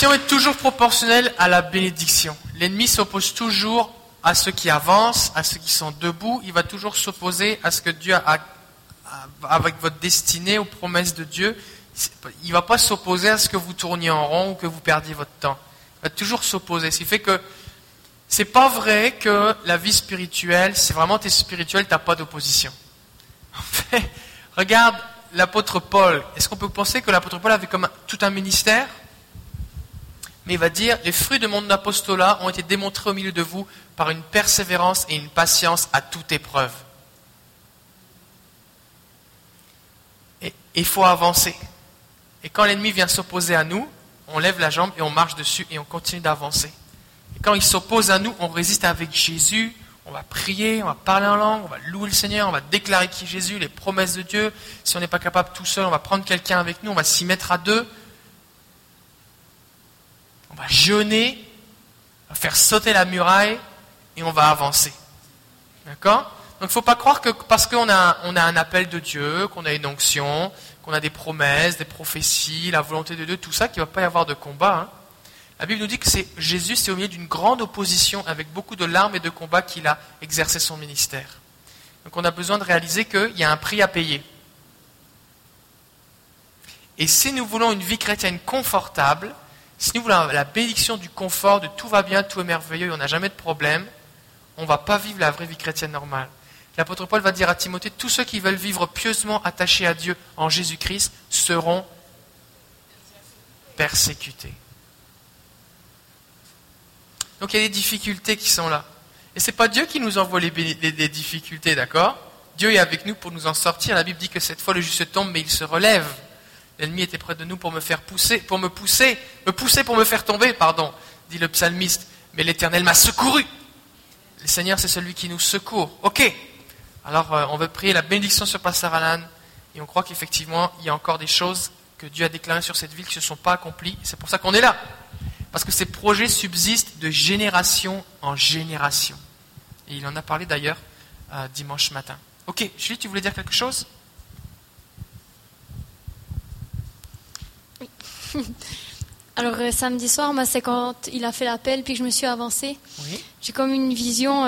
Est toujours proportionnelle à la bénédiction. L'ennemi s'oppose toujours à ceux qui avancent, à ceux qui sont debout. Il va toujours s'opposer à ce que Dieu a, avec votre destinée, aux promesses de Dieu. Il ne va pas s'opposer à ce que vous tourniez en rond ou que vous perdiez votre temps. Il va toujours s'opposer. Ce qui fait que c'est pas vrai que la vie spirituelle, c'est vraiment t'es spirituel, t'as pas d'opposition. En fait, regarde l'apôtre Paul. Est-ce qu'on peut penser que l'apôtre Paul avait comme tout un ministère? Mais il va dire, les fruits de mon apostolat ont été démontrés au milieu de vous par une persévérance et une patience à toute épreuve. Et il faut avancer. Et quand l'ennemi vient s'opposer à nous, on lève la jambe et on marche dessus et on continue d'avancer. Et quand il s'oppose à nous, on résiste avec Jésus, on va prier, on va parler en langue, on va louer le Seigneur, on va déclarer qui est Jésus, les promesses de Dieu. Si on n'est pas capable tout seul, on va prendre quelqu'un avec nous, on va s'y mettre à deux. Va jeûner, on va faire sauter la muraille et on va avancer. D'accord? Donc il ne faut pas croire que parce qu'on a, on a un appel de Dieu, qu'on a une onction, qu'on a des promesses, des prophéties, la volonté de Dieu, tout ça, qu'il ne va pas y avoir de combat. Hein. La Bible nous dit que c'est Jésus, c'est au milieu d'une grande opposition, avec beaucoup de larmes et de combats qu'il a exercé son ministère. Donc on a besoin de réaliser qu'il y a un prix à payer. Et si nous voulons une vie chrétienne confortable, si nous voulons la bénédiction du confort, de tout va bien, tout est merveilleux, on n'a jamais de problème, on ne va pas vivre la vraie vie chrétienne normale. L'apôtre Paul va dire à Timothée, tous ceux qui veulent vivre pieusement attachés à Dieu en Jésus-Christ seront persécutés. Donc il y a des difficultés qui sont là. Et ce n'est pas Dieu qui nous envoie les, difficultés, d'accord? Dieu est avec nous pour nous en sortir. La Bible dit que cette fois le juste tombe, mais il se relève. L'ennemi était près de nous pour me faire pousser, pour me pousser, me pousser pour me faire tomber, pardon, dit le psalmiste. Mais l'Éternel m'a secouru. Le Seigneur, c'est celui qui nous secourt. Ok, alors, euh, on veut prier la bénédiction sur Pasteur Alan. Et on croit qu'effectivement, il y a encore des choses que Dieu a déclarées sur cette ville qui ne se sont pas accomplies. C'est pour ça qu'on est là. Parce que ces projets subsistent de génération en génération. Et il en a parlé d'ailleurs euh, dimanche matin. Ok, Julie, tu voulais dire quelque chose? Alors, euh, samedi soir, moi, c'est quand il a fait l'appel, puis que je me suis avancée. Oui. J'ai comme une vision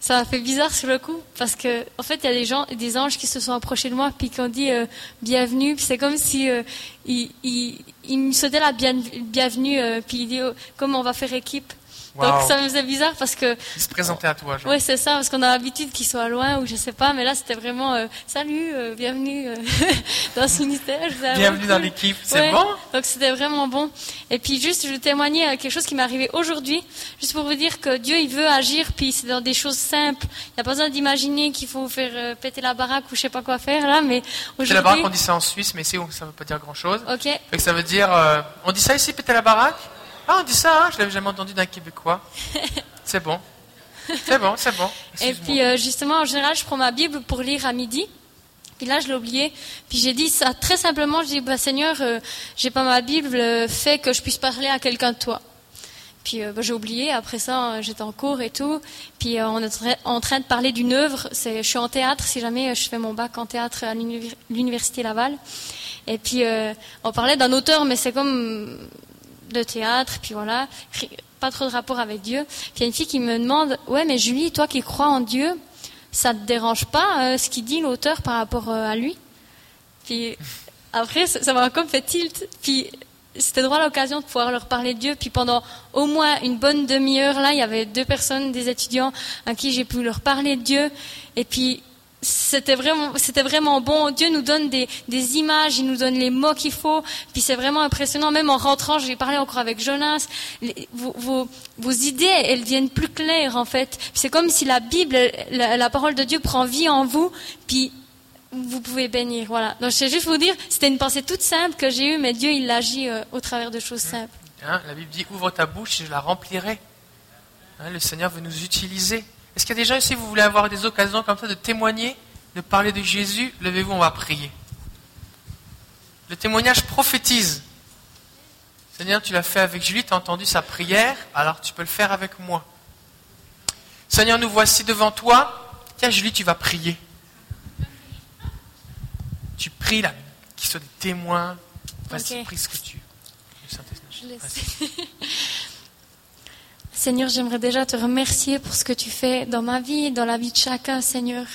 ça m'a fait bizarre sur le coup parce que en fait il y a des gens des anges qui se sont approchés de moi puis qui ont dit euh, bienvenue puis c'est comme si euh, ils, me souhaitaient la bienvenue euh, puis ils disent comment on va faire équipe donc ça me faisait bizarre parce que. Il se présentait à toi, Oui, c'est ça, parce qu'on a l'habitude qu'il soit loin ou je sais pas, mais là c'était vraiment euh, salut, euh, bienvenue euh, dans ce ministère. Bienvenue dans l'équipe, c'est bon? Donc c'était vraiment bon. Et puis juste, je témoignais quelque chose qui m'est arrivé aujourd'hui, juste pour vous dire que Dieu il veut agir, puis c'est dans des choses simples. Il n'y a pas besoin d'imaginer qu'il faut faire péter la baraque ou je sais pas quoi faire là, mais aujourd'hui. La baraque, on dit ça en Suisse, mais c'est où? Ça veut pas dire grand chose. Ok. ça veut dire, on dit ça ici, péter la baraque? Ah, on dit ça, hein je l'avais jamais entendu d'un Québécois. C'est bon. C'est bon, c'est bon. Et puis, euh, justement, en général, je prends ma Bible pour lire à midi. Puis là, je l'ai oublié. Puis j'ai dit ça très simplement. Je dis, bah, Seigneur, euh, j'ai pas ma Bible, euh, fais que je puisse parler à quelqu'un de toi. Puis bah, j'ai oublié. Après ça, j'étais en cours et tout. Puis on est en train de parler d'une œuvre. je suis en théâtre. Si jamais je fais mon bac en théâtre à l'université Laval. Et puis on parlait d'un auteur, mais c'est comme de théâtre, puis voilà, pas trop de rapport avec Dieu. Puis il y a une fille qui me demande, ouais, mais Julie, toi qui crois en Dieu, ça te dérange pas euh, ce qu'il dit l'auteur par rapport euh, à lui? Puis après, ça m'a comme fait tilt. Puis c'était droit l'occasion de pouvoir leur parler de Dieu. Puis pendant au moins une bonne demi-heure, là, il y avait deux personnes, des étudiants, à qui j'ai pu leur parler de Dieu. Et puis c'était vraiment, c'était vraiment bon. Dieu nous donne des, des, images, il nous donne les mots qu'il faut. Puis c'est vraiment impressionnant. Même en rentrant, j'ai parlé encore avec Jonas. vos, vos, vos, idées, elles deviennent plus claires en fait. C'est comme si la Bible, la, la, parole de Dieu prend vie en vous. Puis vous pouvez bénir. Voilà. Donc je sais juste vous dire, c'était une pensée toute simple que j'ai eue, mais Dieu il agit euh, au travers de choses simples. Hein, la Bible dit ouvre ta bouche et je la remplirai. Hein, le Seigneur veut nous utiliser. Est-ce qu'il y a des gens ici, vous voulez avoir des occasions comme ça de témoigner, de parler de Jésus Levez-vous, on va prier. Le témoignage prophétise. Seigneur, tu l'as fait avec Julie, tu as entendu sa prière, alors tu peux le faire avec moi. Seigneur, nous voici devant toi. Tiens, Julie, tu vas prier. Tu pries là, qu'ils soient des témoins. Vas-y, prie ce que tu veux. je. Seigneur, j'aimerais déjà te remercier pour ce que tu fais dans ma vie, dans la vie de chacun, Seigneur.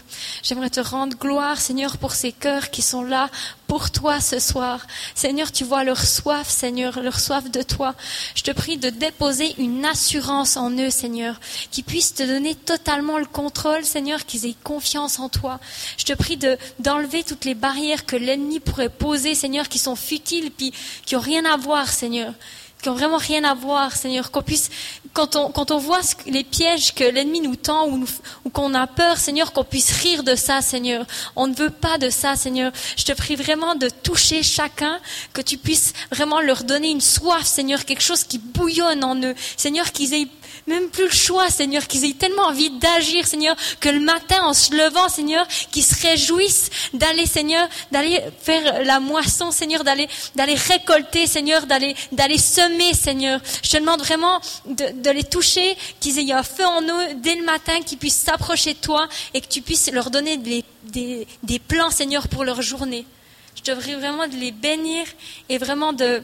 J'aimerais te rendre gloire, Seigneur, pour ces cœurs qui sont là pour toi ce soir. Seigneur, tu vois leur soif, Seigneur, leur soif de toi. Je te prie de déposer une assurance en eux, Seigneur, qui puissent te donner totalement le contrôle, Seigneur, qu'ils aient confiance en toi. Je te prie de, d'enlever toutes les barrières que l'ennemi pourrait poser, Seigneur, qui sont futiles, puis qui ont rien à voir, Seigneur qui ont vraiment rien à voir, Seigneur, qu'on puisse, quand on, quand on voit les pièges que l'ennemi nous tend ou qu'on a peur, Seigneur, qu'on puisse rire de ça, Seigneur. On ne veut pas de ça, Seigneur. Je te prie vraiment de toucher chacun, que tu puisses vraiment leur donner une soif, Seigneur, quelque chose qui bouillonne en eux. Seigneur, qu'ils aient même plus le choix, Seigneur, qu'ils aient tellement envie d'agir, Seigneur, que le matin, en se levant, Seigneur, qu'ils se réjouissent d'aller, Seigneur, d'aller faire la moisson, Seigneur, d'aller, d'aller récolter, Seigneur, d'aller, d'aller semer, Seigneur. Je te demande vraiment de, les toucher, qu'ils aient un feu en eux dès le matin, qu'ils puissent s'approcher de toi et que tu puisses leur donner des, des, plans, Seigneur, pour leur journée. Je prie vraiment de les bénir et vraiment de,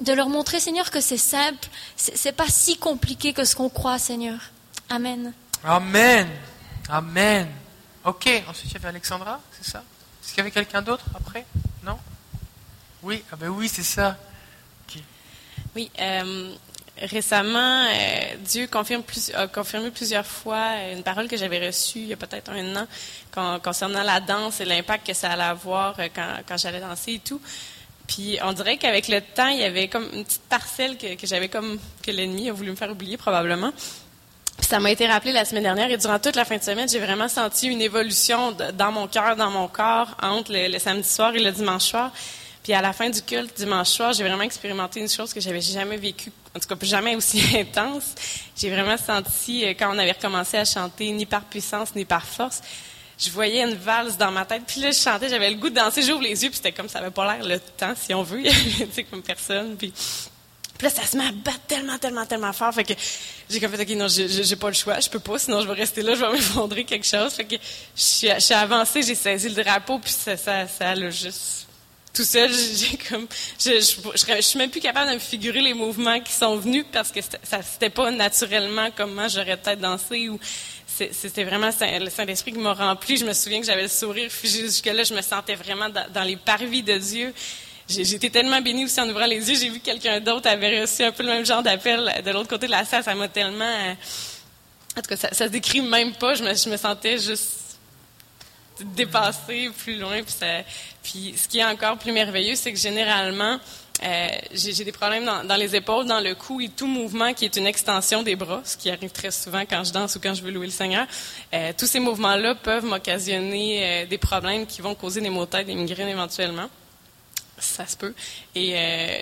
de leur montrer, Seigneur, que c'est simple, c'est pas si compliqué que ce qu'on croit, Seigneur. Amen. Amen. Amen. Ok, ensuite il y avait Alexandra, c'est ça? Est-ce qu'il y avait quelqu'un d'autre après? Non? Oui, ah ben oui, c'est ça. Oui, euh, récemment, euh, Dieu confirme plus, a confirmé plusieurs fois une parole que j'avais reçue il y a peut-être un an concernant la danse et l'impact que ça allait avoir euh, quand, quand j'allais danser et tout. Puis on dirait qu'avec le temps, il y avait comme une petite parcelle que, j'avais comme que l'ennemi a voulu me faire oublier probablement. Puis ça m'a été rappelé la semaine dernière et durant toute la fin de semaine, j'ai vraiment senti une évolution dans mon cœur, dans mon corps entre le, samedi soir et le dimanche soir. Puis à la fin du culte dimanche soir, j'ai vraiment expérimenté une chose que j'avais jamais vécue, en tout cas jamais aussi intense. J'ai vraiment senti euh, quand on avait recommencé à chanter ni par puissance ni par force, je voyais une valse dans ma tête. Puis là, je chantais, j'avais le goût de danser, j'ouvre les yeux, puis c'était comme ça avait pas l'air le temps, si on veut. Il y avait comme personne. Puis, là, ça se met à battre tellement, tellement, tellement fort. Fait que j'ai comme fait, OK, non, j'ai pas le choix, je peux pas, sinon je vais rester là, je vais m'effondrer quelque chose. Fait que je suis, je avancée, j'ai saisi le drapeau, puis ça, ça, ça juste tout seul, j'ai comme, je, je, je, suis même plus capable de me figurer les mouvements qui sont venus parce que ça, c'était pas naturellement comment j'aurais peut-être dansé ou c'était vraiment le Saint-Esprit qui m'a rempli. Je me souviens que j'avais le sourire jusque-là. Je me sentais vraiment dans, les parvis de Dieu. J'étais tellement bénie aussi en ouvrant les yeux. J'ai vu que quelqu'un d'autre avait reçu un peu le même genre d'appel de l'autre côté de la salle. Ça m'a tellement... Euh, en tout cas, ça, ça se décrit même pas. Je me, je me sentais juste dépassée plus loin. Puis, puis ce qui est encore plus merveilleux, c'est que généralement, euh, j'ai des problèmes dans, les épaules, dans le cou et tout mouvement qui est une extension des bras, ce qui arrive très souvent quand je danse ou quand je veux louer le Seigneur. Euh, tous ces mouvements-là peuvent m'occasionner euh, des problèmes qui vont causer des maux de tête, des migraines éventuellement. Ça se peut. Et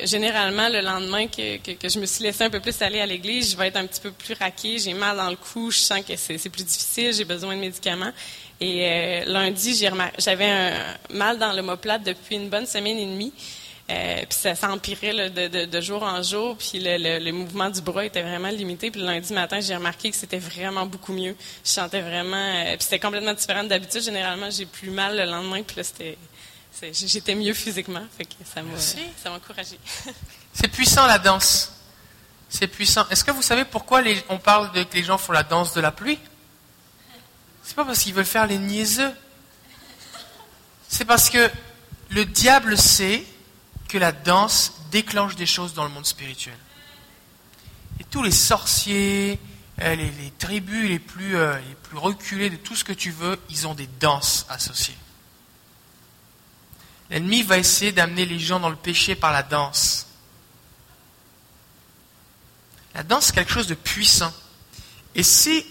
généralement, le lendemain que, je me suis laissé un peu plus aller à l'église, je vais être un petit peu plus raquée, j'ai mal dans le cou, je sens que c'est plus difficile, j'ai besoin de médicaments. Et lundi, j'avais un mal dans l'omoplate depuis une bonne semaine et demie. Euh, puis ça s'empirait de, de, jour en jour, puis le, le, mouvement du bras était vraiment limité. Puis le lundi matin, j'ai remarqué que c'était vraiment beaucoup mieux. Je sentais vraiment... Euh, puis c'était complètement différent d'habitude. Généralement, j'ai plus mal le lendemain, puis là, c'était... J'étais mieux physiquement, fait que ça m'a encouragé. C'est puissant la danse. C'est puissant. Est-ce que vous savez pourquoi les, on parle de que les gens font la danse de la pluie? C'est pas parce qu'ils veulent faire les niaiseux. C'est parce que le diable sait que la danse déclenche des choses dans le monde spirituel. Et tous les sorciers, euh, les, tribus les plus, euh, les plus reculées de tout ce que tu veux, ils ont des danses associées. L'ennemi va essayer d'amener les gens dans le péché par la danse. La danse, c'est quelque chose de puissant. Et si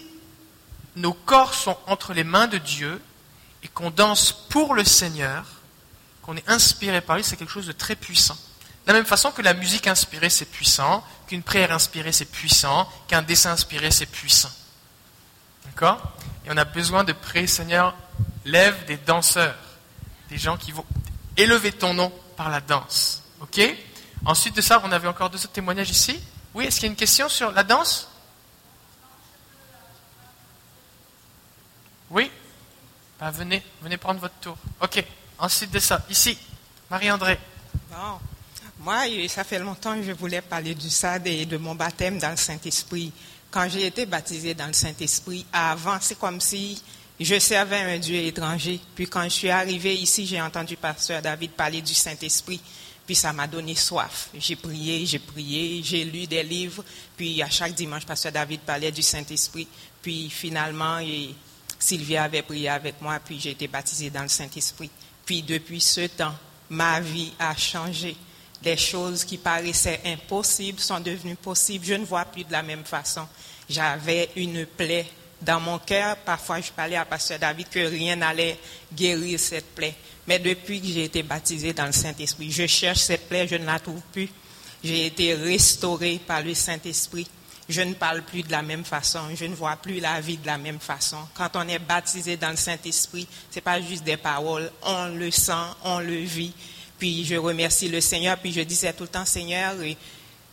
nos corps sont entre les mains de Dieu et qu'on danse pour le Seigneur, qu'on est inspiré par lui, c'est quelque chose de très puissant. De la même façon que la musique inspirée, c'est puissant, qu'une prière inspirée, c'est puissant, qu'un dessin inspiré, c'est puissant. D'accord? Et on a besoin de prier, Seigneur, lève des danseurs, des gens qui vont élever ton nom par la danse. Ok? Ensuite de ça, on avait encore deux autres témoignages ici. Oui, est-ce qu'il y a une question sur la danse? Oui? Ben, Venez, venez prendre votre tour. Ok. Ensuite de ça, ici, Marie-André. Bon. Moi, ça fait longtemps que je voulais parler du SAD et de mon baptême dans le Saint-Esprit. Quand j'ai été baptisé dans le Saint-Esprit, avant, c'est comme si je servais un Dieu étranger. Puis quand je suis arrivé ici, j'ai entendu Pasteur David parler du Saint-Esprit. Puis ça m'a donné soif. J'ai prié, j'ai prié, j'ai lu des livres. Puis à chaque dimanche, Pasteur David parlait du Saint-Esprit. Puis finalement, Sylvia avait prié avec moi, puis j'ai été baptisé dans le Saint-Esprit. Puis depuis ce temps, ma vie a changé. Les choses qui paraissaient impossibles sont devenues possibles. Je ne vois plus de la même façon. J'avais une plaie dans mon cœur. Parfois, je parlais à Pasteur David que rien n'allait guérir cette plaie. Mais depuis que j'ai été baptisé dans le Saint-Esprit, je cherche cette plaie, je ne la trouve plus. J'ai été restauré par le Saint-Esprit. Je ne parle plus de la même façon, je ne vois plus la vie de la même façon. Quand on est baptisé dans le Saint-Esprit, ce n'est pas juste des paroles, on le sent, on le vit. Puis je remercie le Seigneur, puis je disais tout le temps, Seigneur,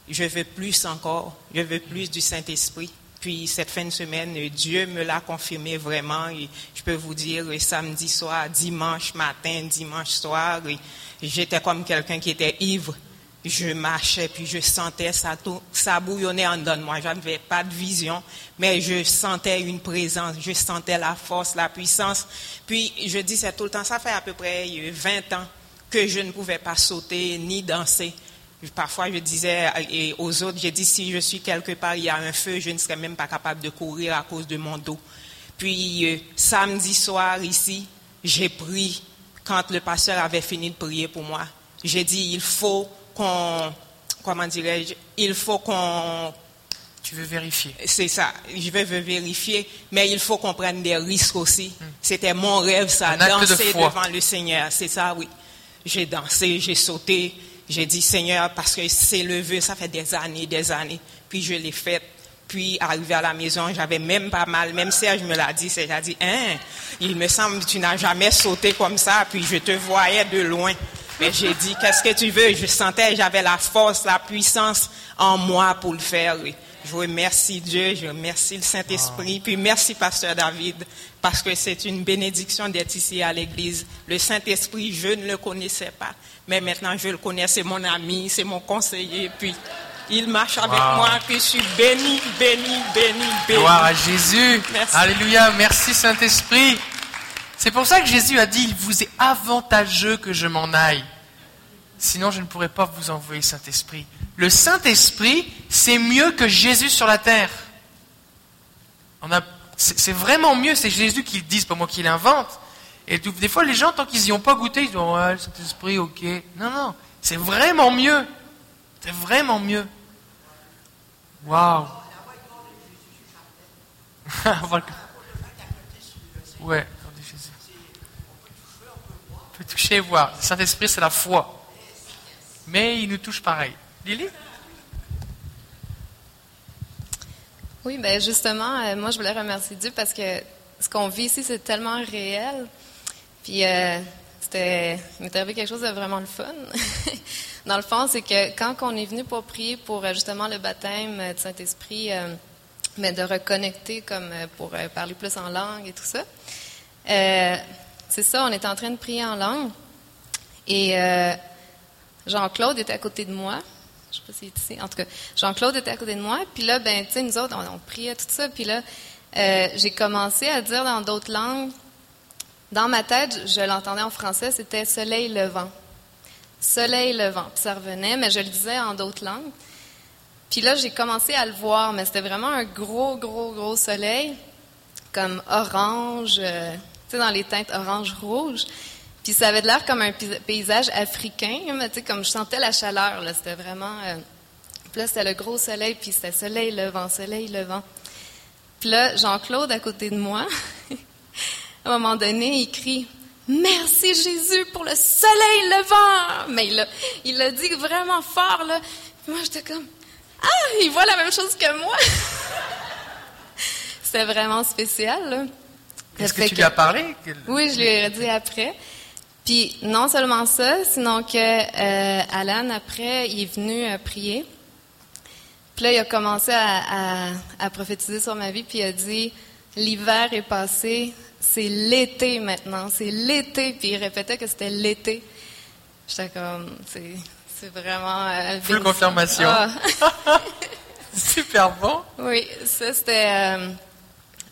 je veux plus encore, je veux plus du Saint-Esprit. Puis cette fin de semaine, Dieu me l'a confirmé vraiment. je peux vous dire, samedi soir, dimanche matin, dimanche soir, j'étais comme quelqu'un qui était ivre. Je marchais, puis je sentais ça, bouillonnait en dedans de moi. Je n'avais pas de vision, mais je sentais une présence, je sentais la force, la puissance. Puis je disais tout le temps, ça fait à peu près 20 ans que je ne pouvais pas sauter ni danser. Parfois, je disais aux autres, j'ai dit, si je suis quelque part, il y a un feu, je ne serais même pas capable de courir à cause de mon dos. Puis, euh, samedi soir, ici, j'ai pris, quand le pasteur avait fini de prier pour moi, j'ai dit, il faut qu'on, comment dirais-je, il faut qu'on... Tu veux vérifier. C'est ça, je veux vérifier, mais il faut qu'on prenne des risques aussi. Hmm. C'était mon rêve, ça, danser devant le Seigneur, c'est ça, oui. J'ai dansé, j'ai sauté, j'ai dit, Seigneur, parce que c'est le vœu, ça fait des années, des années. Puis je l'ai fait. Puis, arrivé à la maison, j'avais même pas mal. Même Serge me l'a dit. Serge a dit, hein, il me semble que tu n'as jamais sauté comme ça. Puis je te voyais de loin. Mais j'ai dit, qu'est-ce que tu veux? Je sentais, j'avais la force, la puissance en moi pour le faire. Je remercie Dieu, je remercie le Saint-Esprit, puis merci Pasteur David, parce que c'est une bénédiction d'être ici à l'église. Le Saint-Esprit, je ne le connaissais pas, mais maintenant je le connais, c'est mon ami, c'est mon conseiller, puis il marche avec moi, puis je suis béni, béni, béni, béni. Gloire à Jésus. Alléluia, merci Saint-Esprit. C'est pour ça que Jésus a dit, il vous est avantageux que je m'en aille. Sinon, je ne pourrais pas vous envoyer Saint-Esprit le Saint-Esprit, c'est mieux que Jésus sur la terre. c'est vraiment mieux, c'est Jésus qui le dit, pas moi qui l'invente. Et des fois, les gens, tant qu'ils n'y ont pas goûté, ils disent Ouais, le Saint-Esprit, ok. Non, non, c'est vraiment mieux. C'est vraiment mieux. Waouh! ouais, peut toucher et voir. Le Saint-Esprit, c'est la foi. Mais il nous touche pareil. Lily? Oui, ben justement, euh, moi je voulais remercier Dieu parce que ce qu'on vit ici, c'est tellement réel. Puis euh, c'était, il m'est arrivé quelque chose de vraiment le fun. Dans le fond, c'est que quand on est venu pour prier pour euh, justement le baptême du Saint-Esprit, mais de reconnecter comme pour parler plus en langue et tout ça, c'est ça, on était en train de prier en langue. Et Jean-Claude était à côté de moi. Je sais pas s'il est ici. En tout cas, Jean-Claude était à côté de moi. Puis là, ben, tu sais, nous autres, on, priait tout ça. Puis là, euh, j'ai commencé à dire dans d'autres langues. Dans ma tête, je l'entendais en français, c'était soleil levant. Soleil levant. Puis ça revenait, mais je le disais en d'autres langues. Puis là, j'ai commencé à le voir, mais c'était vraiment un gros, gros, gros soleil, comme orange, euh, dans les teintes orange-rouge. Puis ça avait l'air comme un paysage africain, mais comme je sentais la chaleur, c'était vraiment... Euh, puis là, c'était le gros soleil, puis c'était soleil levant, soleil levant. Puis là, Jean-Claude, à côté de moi, à un moment donné, il crie « Merci Jésus pour le soleil levant! » Mais il l'a dit vraiment fort, là. Puis moi, j'étais comme « Ah, il voit la même chose que moi! » C'était vraiment spécial, là. Est-ce que tu lui as parlé? Oui, je lui ai dit après. Puis non seulement ça, sinon que euh, Alan, après, il est venu euh, prier. Puis là, il a commencé à, à, prophétiser sur ma vie, puis il a dit, l'hiver est passé, c'est l'été maintenant, c'est l'été. Puis il répétait que c'était l'été. J'étais comme, c'est vraiment. euh, Full confirmation. Ah. Super bon. Oui, ça c'était euh,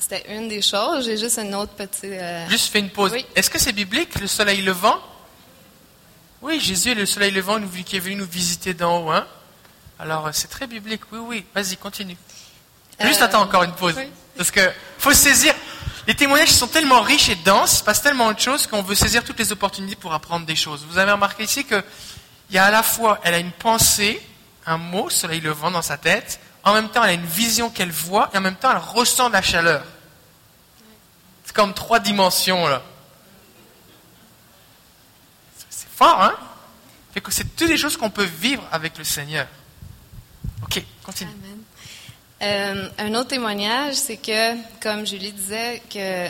c'était une des choses. J'ai juste une autre petite. euh, Juste fais une pause. Oui. Est-ce que c'est biblique, le soleil levant? Oui, Jésus est le soleil levant qui est venu nous visiter d'en haut. Hein Alors, euh, c'est très biblique. Oui, oui. Vas-y, continue. Juste Euh, attends encore une pause. oui. Parce que faut saisir. Les témoignages sont tellement riches et denses, il se passe tellement de choses qu'on veut saisir toutes les opportunités pour apprendre des choses. Vous avez remarqué ici que il y a à la fois, elle a une pensée, un mot, soleil levant dans sa tête, en même temps elle a une vision qu'elle voit, et en même temps elle ressent de la chaleur. C'est comme trois dimensions là. C'est fort, hein? Fait que c'est toutes des choses qu'on peut vivre avec le Seigneur. Ok, continue. Amen. Euh, un autre témoignage, c'est que, comme Julie disait, que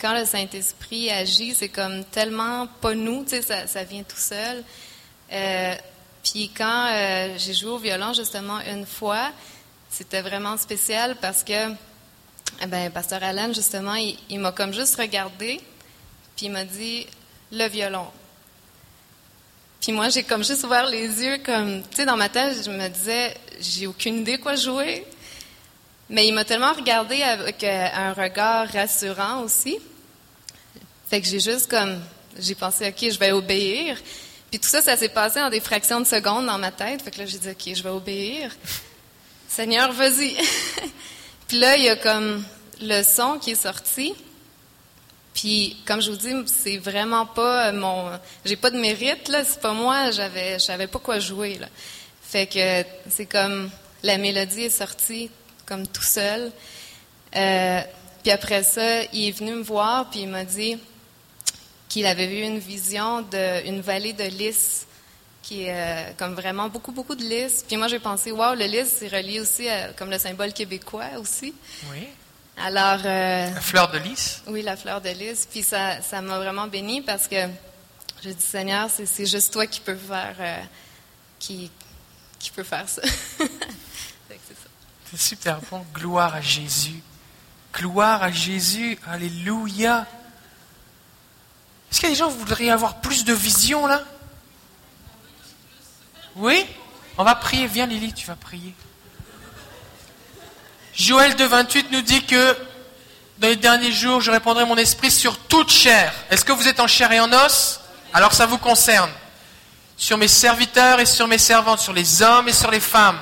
quand le Saint-Esprit agit, c'est comme tellement pas nous, ça, ça vient tout seul. Euh, puis quand euh, j'ai joué au violon, justement, une fois, c'était vraiment spécial parce que, eh ben, Pasteur Allen, justement, il, il m'a comme juste regardé, puis il m'a dit, le violon. Puis moi, j'ai comme juste ouvert les yeux, comme, tu sais, dans ma tête, je me disais, j'ai aucune idée quoi jouer. Mais il m'a tellement regardé avec euh, un regard rassurant aussi. Fait que j'ai juste comme, j'ai pensé, OK, je vais obéir. Puis tout ça, ça s'est passé en des fractions de secondes dans ma tête. Fait que là, j'ai dit, OK, je vais obéir. Seigneur, vas-y. Puis là, il y a comme le son qui est sorti. Puis, comme je vous dis, c'est vraiment pas mon. J'ai pas de mérite, là. C'est pas moi, j'avais, je pas quoi jouer, là. Fait que c'est comme. La mélodie est sortie comme tout seul. Euh, puis après ça, il est venu me voir, puis il m'a dit qu'il avait vu une vision d'une vallée de lys qui est euh, comme vraiment beaucoup, beaucoup de lys. Puis moi, j'ai pensé, wow, le lys, c'est relié aussi à, comme le symbole québécois aussi. Oui. Alors, euh, La fleur de lys. oui, la fleur de lys. Puis ça, ça m'a vraiment béni parce que j'ai dit, Seigneur, c'est, juste toi qui peux faire, euh, qui, qui peut faire ça. C'est super bon. Gloire à Jésus. Gloire à Jésus. Alléluia. Est-ce qu'il y a des gens qui voudraient avoir plus de vision là? Oui? On va prier. Viens Lily, tu vas prier. Joël 2.28 nous dit que dans les derniers jours, je répandrai mon esprit sur toute chair. Est-ce que vous êtes en chair et en os? Alors ça vous concerne. Sur mes serviteurs et sur mes servantes, sur les hommes et sur les femmes,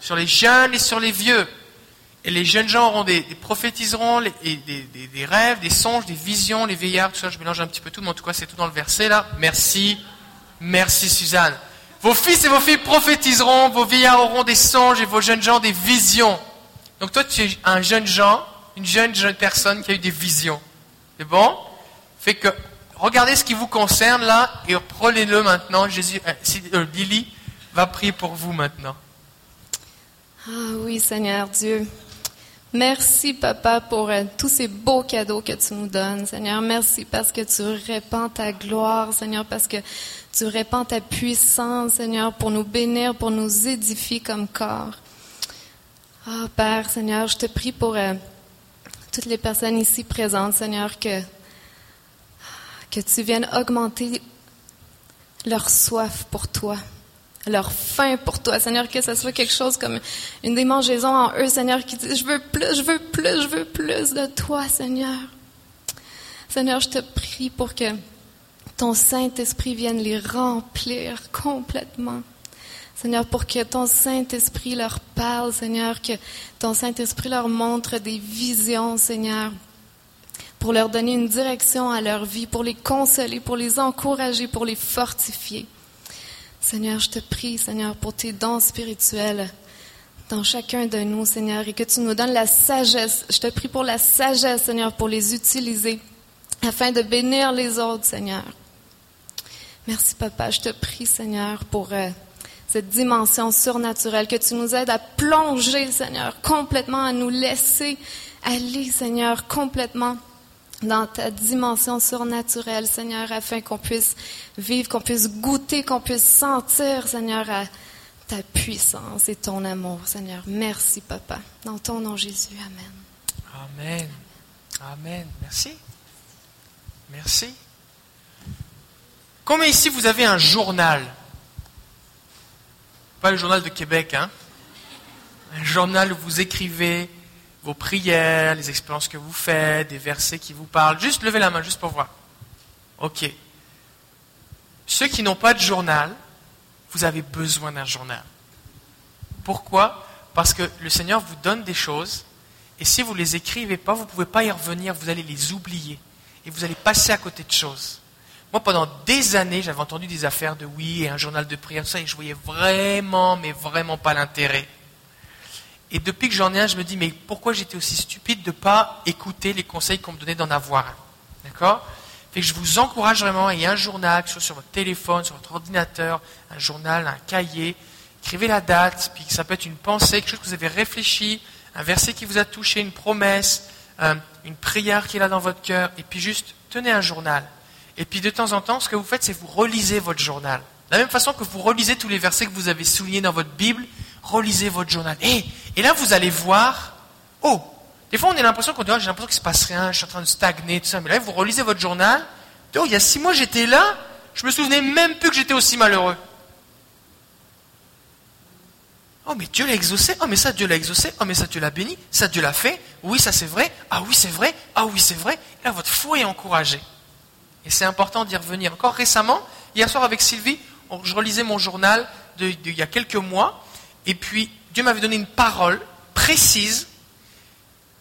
sur les jeunes et sur les vieux. Et les jeunes gens auront des, prophétiseront des, rêves, des songes, des visions, les vieillards, tout ça. Je mélange un petit peu tout, mais en tout cas, c'est tout dans le verset là. Merci. Merci Suzanne. Vos fils et vos filles prophétiseront, vos vieillards auront des songes et vos jeunes gens des visions. Donc toi, tu es un jeune gens, une jeune, jeune personne qui a eu des visions. C'est bon? Fait que regardez ce qui vous concerne là et prenez-le maintenant. Jésus, euh, euh, Lily va prier pour vous maintenant. Ah oui, Seigneur Dieu. Merci, Papa, pour euh, tous ces beaux cadeaux que tu nous donnes. Seigneur, merci parce que tu répands ta gloire, Seigneur, parce que tu répands ta puissance, Seigneur, pour nous bénir, pour nous édifier comme corps. Ah, Père, Seigneur, je te prie pour euh, toutes les personnes ici présentes, Seigneur, que tu viennes augmenter leur soif pour toi, leur faim pour toi, Seigneur, que ce soit quelque chose comme une démangeaison en eux, Seigneur, qui dit, je veux plus, je veux plus, je veux plus de toi, Seigneur. Seigneur, je te prie pour que ton Saint-Esprit vienne les remplir complètement. Seigneur, pour que ton Saint-Esprit leur parle, Seigneur, que ton Saint-Esprit leur montre des visions, Seigneur, pour leur donner une direction à leur vie, pour les consoler, pour les encourager, pour les fortifier. Seigneur, je te prie, Seigneur, pour tes dons spirituels dans chacun de nous, Seigneur, et que tu nous donnes la sagesse. Je te prie pour la sagesse, Seigneur, pour les utiliser afin de bénir les autres, Seigneur. Merci, Papa. Je te prie, Seigneur, pour euh, cette dimension surnaturelle, que tu nous aides à plonger, Seigneur, complètement, à nous laisser aller, Seigneur, complètement dans ta dimension surnaturelle, Seigneur, afin qu'on puisse vivre, qu'on puisse goûter, qu'on puisse sentir, Seigneur, ta puissance et ton amour, Seigneur. Merci, Papa. Dans ton nom, Jésus. Amen. Amen. Amen. Merci. Merci. Combien ici vous avez un journal Pas le journal de Québec, hein. Un journal où vous écrivez vos prières, les expériences que vous faites, des versets qui vous parlent. Juste levez la main, juste pour voir. Ok. Ceux qui n'ont pas de journal, vous avez besoin d'un journal. Pourquoi? Parce que le Seigneur vous donne des choses, et si vous ne les écrivez pas, vous ne pouvez pas y revenir, vous allez les oublier, et vous allez passer à côté de choses. Moi, pendant des années, j'avais entendu des affaires de oui et un journal de prière, ça, et je voyais vraiment, mais vraiment pas l'intérêt. Et depuis que j'en ai un, je me dis, mais pourquoi j'étais aussi stupide de ne pas écouter les conseils qu'on me donnait d'en avoir un? D'accord? Fait que je vous encourage vraiment, il y a un journal, que ce soit sur votre téléphone, sur votre ordinateur, un journal, un cahier, écrivez la date, puis ça peut être une pensée, quelque chose que vous avez réfléchi, un verset qui vous a touché, une promesse, une prière qui est là dans votre cœur, et puis juste tenez un journal. Et puis de temps en temps, ce que vous faites, c'est vous relisez votre journal. De la même façon que vous relisez tous les versets que vous avez soulignés dans votre Bible, relisez votre journal. Et, et là, vous allez voir, oh, des fois on a l'impression qu'on dit, oh, j'ai l'impression qu'il ne se passe rien, je suis en train de stagner, tout ça. Mais là, vous relisez votre journal, oh, il y a six mois j'étais là, je me souvenais même plus que j'étais aussi malheureux. Oh, mais Dieu l'a exaucé. Oh, mais ça, Dieu l'a exaucé. Oh, mais ça, Dieu l'a béni. Ça, Dieu l'a fait. Oui, ça, c'est vrai. Ah, oui, c'est vrai. Ah, oui, c'est vrai. là, votre foi est encouragée. Et c'est important d'y revenir. Encore récemment, hier soir avec Sylvie, je relisais mon journal d'il y a quelques mois. Et puis, Dieu m'avait donné une parole précise.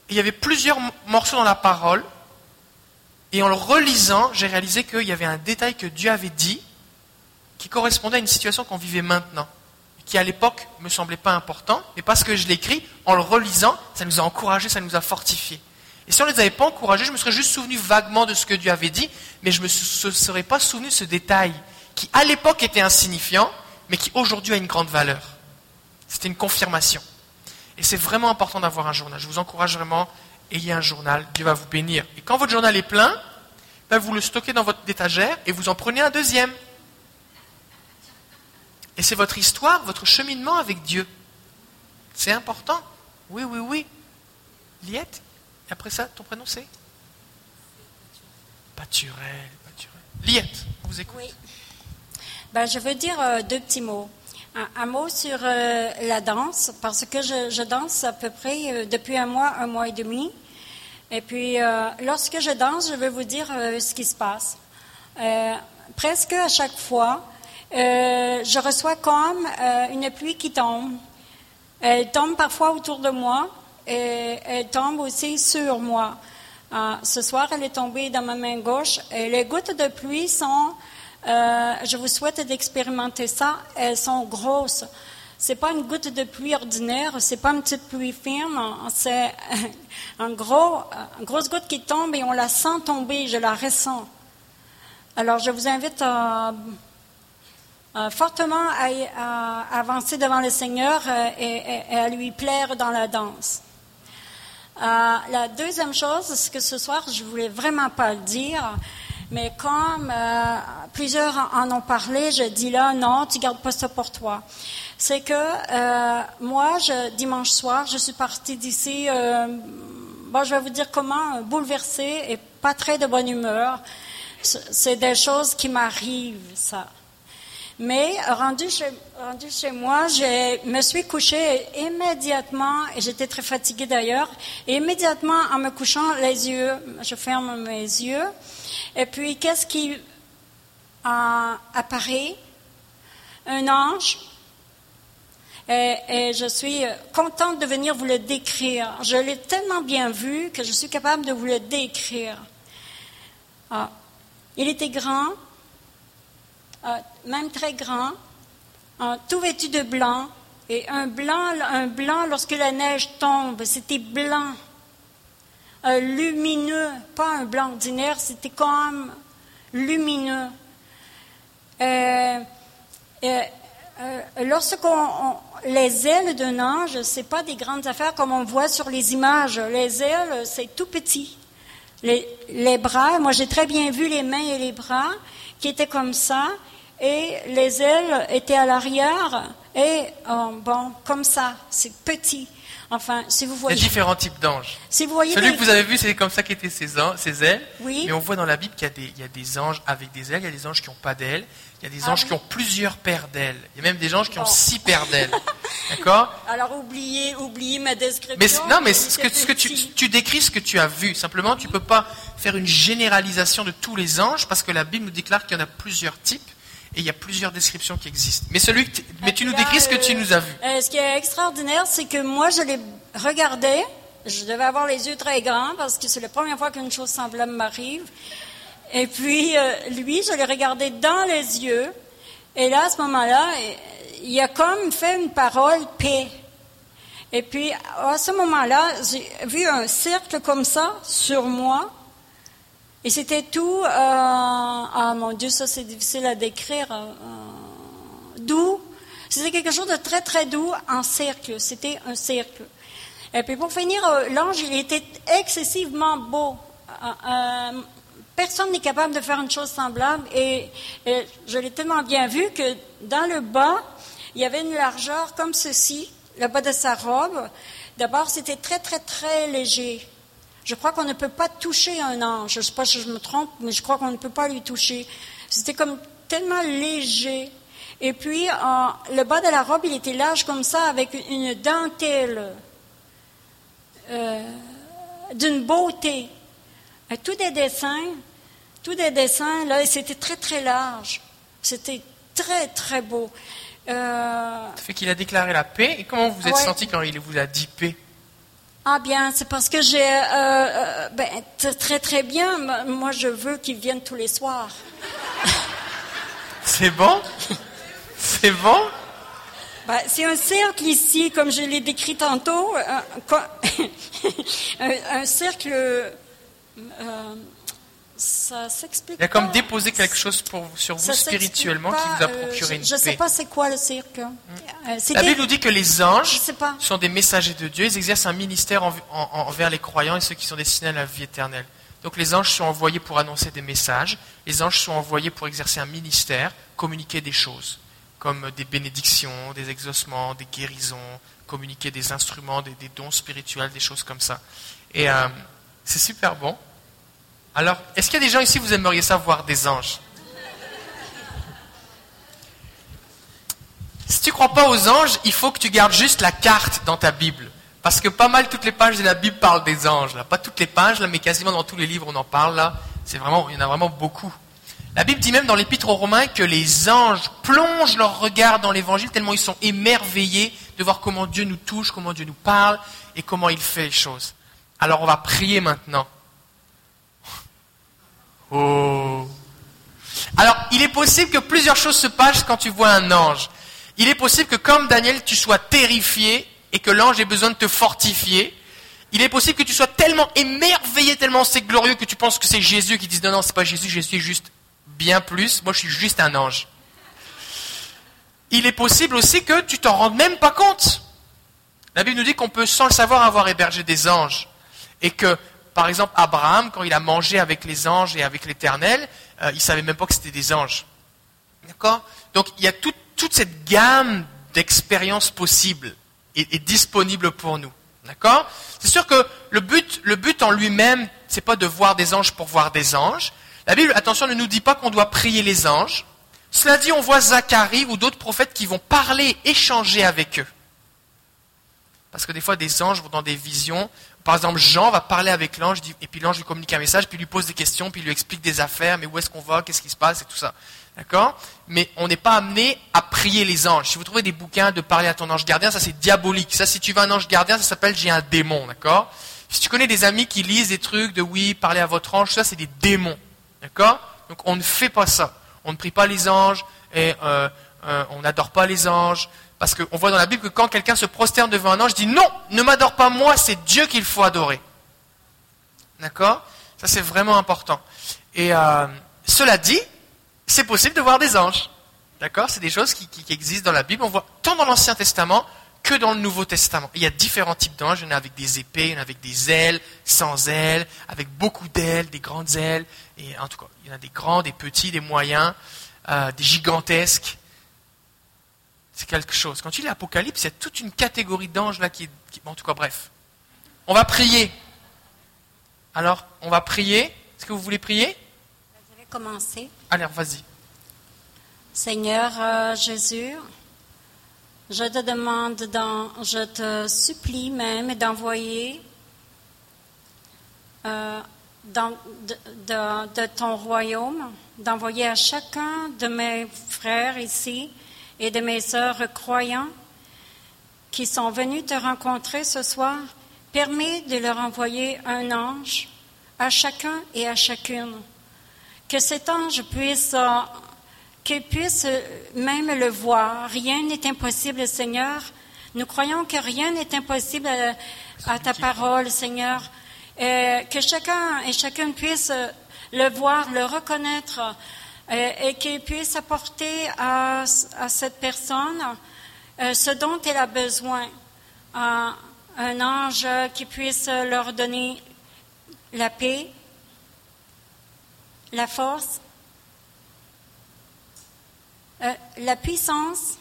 Il y avait plusieurs morceaux dans la parole. Et en le relisant, j'ai réalisé qu'il y avait un détail que Dieu avait dit qui correspondait à une situation qu'on vivait maintenant. Qui à l'époque me semblait pas important, mais parce que je l'écris, en le relisant, ça nous a encouragés, ça nous a fortifiés. Et si on ne les avait pas encouragés, je me serais juste souvenu vaguement de ce que Dieu avait dit, mais je ne me serais pas souvenu de ce détail qui à l'époque était insignifiant, mais qui aujourd'hui a une grande valeur. C'était une confirmation. Et c'est vraiment important d'avoir un journal. Je vous encourage vraiment, ayez un journal, Dieu va vous bénir. Et quand votre journal est plein, ben, vous le stockez dans votre étagère et vous en prenez un deuxième. Et c'est votre histoire, votre cheminement avec Dieu. C'est important. Oui, oui, oui. Liette Et après ça, ton prénom c'est? Paturel. Liette, vous écoute. Oui. Ben, je veux dire euh, deux petits mots. Un, mot sur euh, la danse, parce que je, danse à peu près euh, depuis un mois, un mois et demi. Et puis, lorsque je danse, je vais vous dire ce qui se passe. presque à chaque fois, je reçois comme une pluie qui tombe. Elle tombe parfois autour de moi et elle tombe aussi sur moi. ce soir, elle est tombée dans ma main gauche et les gouttes de pluie sont euh, je vous souhaite d'expérimenter ça. Elles sont grosses. C'est pas une goutte de pluie ordinaire, c'est pas une petite pluie fine, c'est un gros, une grosse goutte qui tombe et on la sent tomber, je la ressens. Alors je vous invite fortement à, avancer devant le Seigneur euh, et, à lui plaire dans la danse. Euh, la deuxième chose, c'est que ce soir, je voulais vraiment pas dire, mais comme euh, plusieurs en ont parlé, je dis là, non, tu gardes pas ça pour toi. C'est que euh, moi, je, dimanche soir, je suis partie d'ici, euh, bon, je vais vous dire comment, bouleversée et pas très de bonne humeur. C'est des choses qui m'arrivent, ça. Mais rendu chez, moi, je me suis couchée immédiatement, et j'étais très fatiguée d'ailleurs, et immédiatement en me couchant les yeux, je ferme mes yeux, et puis, qu'est-ce qui apparaît? Un ange. Et, je suis contente de venir vous le décrire. Je l'ai tellement bien vu que je suis capable de vous le décrire. Ah, il était grand, ah, même très grand, ah, tout vêtu de blanc, et un blanc lorsque la neige tombe, c'était blanc lumineux, pas un blanc ordinaire, c'était comme lumineux. Euh, euh, euh, lorsqu'on les ailes d'un ange, c'est pas des grandes affaires comme on voit sur les images. Les ailes, c'est tout petit. Les, bras, moi j'ai très bien vu les mains et les bras qui étaient comme ça, et les ailes étaient à l'arrière Et euh, bon, comme ça, c'est petit. Enfin, si vous Il y a voyez, différents types d'anges. si vous voyez, Celui des- que vous avez vu, c'est comme ça qu'étaient ses, an- ses ailes. Oui. Mais on voit dans la Bible qu'il y, a des- il y a des anges avec des ailes, il y a des anges qui n'ont pas d'ailes, il y a des Ah anges oui. qui ont plusieurs paires d'ailes. Il y a même des anges qui ont six paires d'ailes. D'accord? Alors oubliez, oubliez ma description. Mais non, mais ce que, était ce que tu, tu décris ce que tu as vu. Simplement, tu peux pas faire une généralisation de tous les anges parce que la Bible nous déclare qu'il y en a plusieurs types et il y a plusieurs descriptions qui existent. Mais celui, que tu- mais tu nous là, décris ce que tu nous as vu. euh, ce qui est extraordinaire, c'est que moi, je les regardais. Je devais avoir les yeux très grands parce que c'est la première fois qu'une chose semblable m'arrive. Et puis, euh, lui, je l'ai regardé dans les yeux. Et là, à ce moment-là, euh, il a comme fait une parole paix. Et puis, à ce moment-là, j'ai vu un cercle comme ça sur moi. Et c'était tout. euh, ah mon Dieu, ça c'est difficile à décrire. euh, euh, doux. C'était quelque chose de très très doux en cercle. C'était un cercle. Et puis pour finir, euh, l'ange, il était excessivement beau. Euh, euh, personne n'est capable de faire une chose semblable. Et, et je l'ai tellement bien vu que dans le bas, il y avait une largeur comme ceci, le bas de sa robe. D'abord, c'était très très très léger. Je crois qu'on ne peut pas toucher un ange. Je ne sais pas si je me trompe, mais je crois qu'on ne peut pas lui toucher. C'était comme tellement léger. Et puis, euh, le bas de la robe, il était large comme ça, avec une dentelle euh, d'une beauté. Et tous des dessins, tous des dessins, là, c'était très, très large. C'était très, très beau. Euh, Ça fait qu'il a déclaré la paix. Et comment vous êtes Ouais. senti quand il vous a dit paix? Ah bien, c'est parce que j'ai... euh, euh, ben, très très bien. Moi, je veux qu'ils viennent tous les soirs. C'est bon? C'est bon? Ben, c'est un cercle ici, comme je l'ai décrit tantôt. Un, quoi- un- un cercle... euh, ça s'explique Il a comme déposé quelque chose pour, sur vous spirituellement qui vous a euh, procuré je- une Je ne sais pas c'est quoi le cercle. Euh, La Bible nous dit que les anges Je sont des messagers de Dieu. Ils exercent un ministère en- en- envers les croyants et ceux qui sont destinés à la vie éternelle. Donc les anges sont envoyés pour annoncer des messages. Les anges sont envoyés pour exercer un ministère, communiquer des choses, comme des bénédictions, des exaucements, des guérisons, communiquer des instruments, des, des dons spirituels, des choses comme ça. Et euh, c'est super bon. Alors, est-ce qu'il y a des gens ici, vous aimeriez savoir des anges? Si tu ne crois pas aux anges, il faut que tu gardes juste la carte dans ta Bible. Parce que pas mal toutes les pages de la Bible parlent des anges. Pas toutes les pages, mais quasiment dans tous les livres on en parle. Là. C'est vraiment, il y en a vraiment beaucoup. La Bible dit même dans l'Épître aux Romains que les anges plongent leur regard dans l'Évangile tellement ils sont émerveillés de voir comment Dieu nous touche, comment Dieu nous parle et comment il fait les choses. Alors on va prier maintenant. Oh. Alors, il est possible que plusieurs choses se passent quand tu vois un ange. Il est possible que comme Daniel, tu sois terrifié et que l'ange ait besoin de te fortifier. Il est possible que tu sois tellement émerveillé, tellement c'est glorieux que tu penses que c'est Jésus qui dit non, non, c'est pas Jésus, Jésus est juste bien plus. Moi, je suis juste un ange. Il est possible aussi que tu t'en rendes même pas compte. La Bible nous dit qu'on peut, sans le savoir, avoir hébergé des anges. Et que, par exemple, Abraham, quand il a mangé avec les anges et avec l'Éternel, euh, il savait même pas que c'était des anges. D'accord? Donc, il y a toute, cette gamme d'expériences possibles et, disponibles pour nous. D'accord? C'est sûr que le but, le but en lui-même, c'est pas de voir des anges pour voir des anges. La Bible, attention, ne nous dit pas qu'on doit prier les anges. Cela dit, on voit Zacharie ou d'autres prophètes qui vont parler, échanger avec eux. Parce que des fois, des anges vont dans des visions. Par exemple, Jean va parler avec l'ange, et puis l'ange lui communique un message, puis lui pose des questions, puis lui explique des affaires, mais où est-ce qu'on va, qu'est-ce qui se passe, et tout ça. D'accord? Mais on n'est pas amené à prier les anges. Si vous trouvez des bouquins de parler à ton ange gardien, ça c'est diabolique. Ça, si tu veux un ange gardien, ça s'appelle j'ai un démon. D'accord? Si tu connais des amis qui lisent des trucs de oui, parler à votre ange, ça c'est des démons. D'accord? Donc on ne fait pas ça. On ne prie pas les anges, et euh, euh, on n'adore pas les anges. Parce qu'on voit dans la Bible que quand quelqu'un se prosterne devant un ange, il dit non, ne m'adore pas moi, c'est Dieu qu'il faut adorer. D'accord? Ça c'est vraiment important. Et euh, cela dit, c'est possible de voir des anges. D'accord? C'est des choses qui, existent dans la Bible. On voit tant dans l'Ancien Testament que dans le Nouveau Testament. Il y a différents types d'anges. Il y en a avec des épées, il y en a avec des ailes, sans ailes, avec beaucoup d'ailes, des grandes ailes. Et en tout cas, il y en a des grands, des petits, des moyens, euh, des gigantesques. C'est quelque chose. Quand tu lis l'Apocalypse, il y a toute une catégorie d'anges là qui, qui- bon, en tout cas, bref. On va prier. Alors, on va prier. Est-ce que vous voulez prier? Je vais commencer. Allez, vas-y. Seigneur euh, Jésus, je te demande, d'en- je te supplie même d'envoyer euh, dans- de, de- de ton royaume, d'envoyer à chacun de mes frères ici et de mes sœurs croyants qui sont venus te rencontrer ce soir, permets de leur envoyer un ange à chacun et à chacune. Que cet ange puisse, euh, euh, même le voir. Rien n'est impossible, Seigneur. Nous croyons que rien n'est impossible à, à ta parole, Seigneur. Euh, que chacun et chacune puisse euh, le voir, le reconnaître euh, et qu'il puisse apporter à, cette personne euh, ce dont elle a besoin. Un- ange qui puisse leur donner la paix, la force, euh, la puissance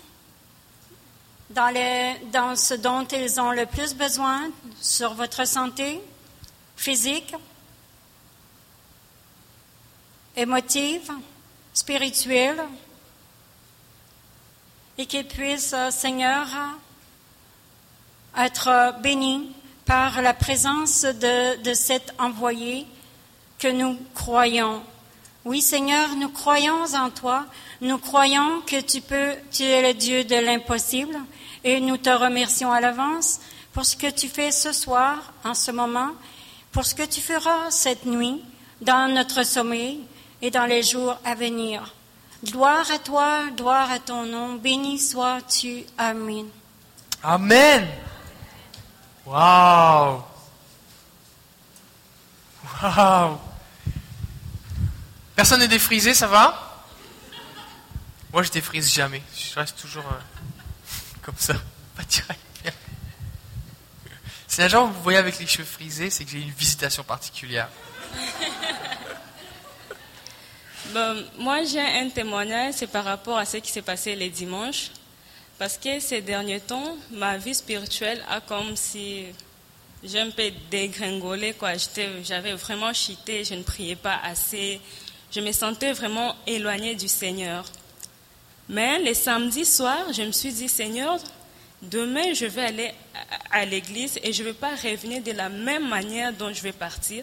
dans ce dont ils ont le plus besoin sur votre santé physique, émotive, spirituelle, et qu'ils puissent, euh, Seigneur, être bénis par la présence de, de cet envoyé que nous croyons. Oui, Seigneur, nous croyons en toi. Nous croyons que tu peux, tu es le Dieu de l'impossible et nous te remercions à l'avance pour ce que tu fais ce soir, en ce moment, pour ce que tu feras cette nuit dans notre sommeil et dans les jours à venir. Gloire à toi, gloire à ton nom, béni sois-tu. Amen. Amen. Waouh. Waouh. Personne n'est défrisé, ça va? Moi, je défrise jamais. Je reste toujours euh, comme ça. Pas direct. Si un jour vous voyez avec les cheveux frisés, c'est que j'ai une visitation particulière. Bon, moi, j'ai un témoignage, c'est par rapport à ce qui s'est passé les dimanches. Parce que ces derniers temps, ma vie spirituelle a comme si j'ai un peu dégringolé. J'avais vraiment chuté, je ne priais pas assez. Je me sentais vraiment éloignée du Seigneur. Mais les samedis soirs, je me suis dit, Seigneur, demain je vais aller à l'église et je ne vais pas revenir de la même manière dont je vais partir.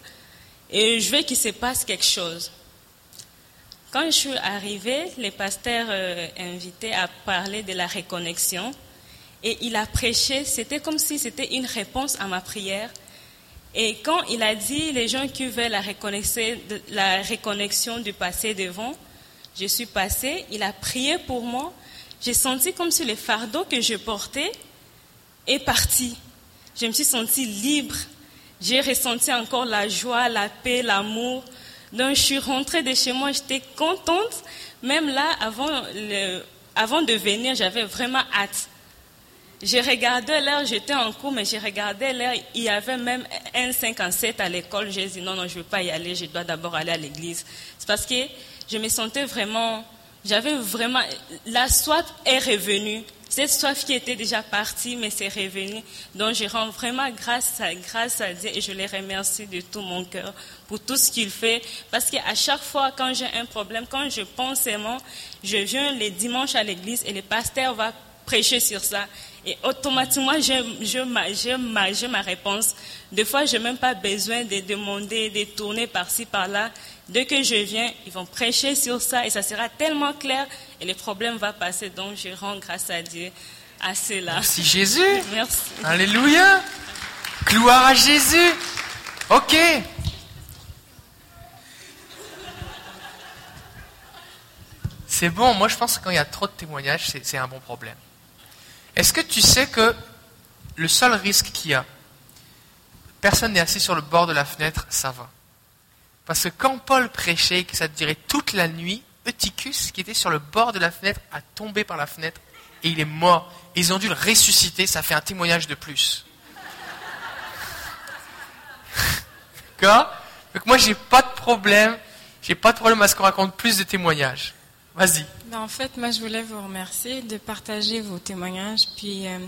Et je veux qu'il se passe quelque chose. Quand je suis arrivée, le pasteur euh, invitait à parler de la reconnexion et il a prêché, c'était comme si c'était une réponse à ma prière. Et quand il a dit les gens qui veulent la la reconnexion du passé devant, je suis passée, il a prié pour moi. J'ai senti comme si le fardeau que je portais est parti. Je me suis sentie libre. J'ai ressenti encore la joie, la paix, l'amour. Donc je suis rentrée de chez moi, j'étais contente. Même là, avant, de venir, j'avais vraiment hâte. J'ai regardé l'heure, j'étais en cours, mais j'ai regardé l'heure, il y avait même un 57 à l'école. J'ai dit non, non, je ne veux pas y aller, je dois d'abord aller à l'église. C'est parce que je me sentais vraiment, j'avais vraiment, la soif est revenue. Cette soif qui était déjà partie, mais c'est revenu. Donc je rends vraiment grâce à, Dieu et je les remercie de tout mon cœur pour tout ce qu'il fait. Parce qu'à chaque fois, quand j'ai un problème, quand je pense seulement, je viens les dimanches à l'église et le pasteur va prêcher sur ça. Et automatiquement, j'ai j'ai ma, j'ai ma réponse. Des fois, je n'ai même pas besoin de demander, de tourner par-ci, par-là. Dès que je viens, ils vont prêcher sur ça et ça sera tellement clair et le problème va passer. Donc, je rends grâce à Dieu à cela. Merci Jésus. Merci. Alléluia. Gloire à Jésus. Ok. C'est bon, moi je pense que quand il y a trop de témoignages, c'est un bon problème. Est-ce que tu sais que le seul risque qu'il y a, personne n'est assis sur le bord de la fenêtre, ça va? Parce que quand Paul prêchait, que ça durait toute la nuit, Eutychus, qui était sur le bord de la fenêtre, a tombé par la fenêtre et il est mort. Ils ont dû le ressusciter, ça fait un témoignage de plus. D'accord? Donc moi, j'ai pas de problème. J'ai pas de problème à ce qu'on raconte plus de témoignages. Vas-y. Ben, en fait, moi, je voulais vous remercier de partager vos témoignages. Puis, euh,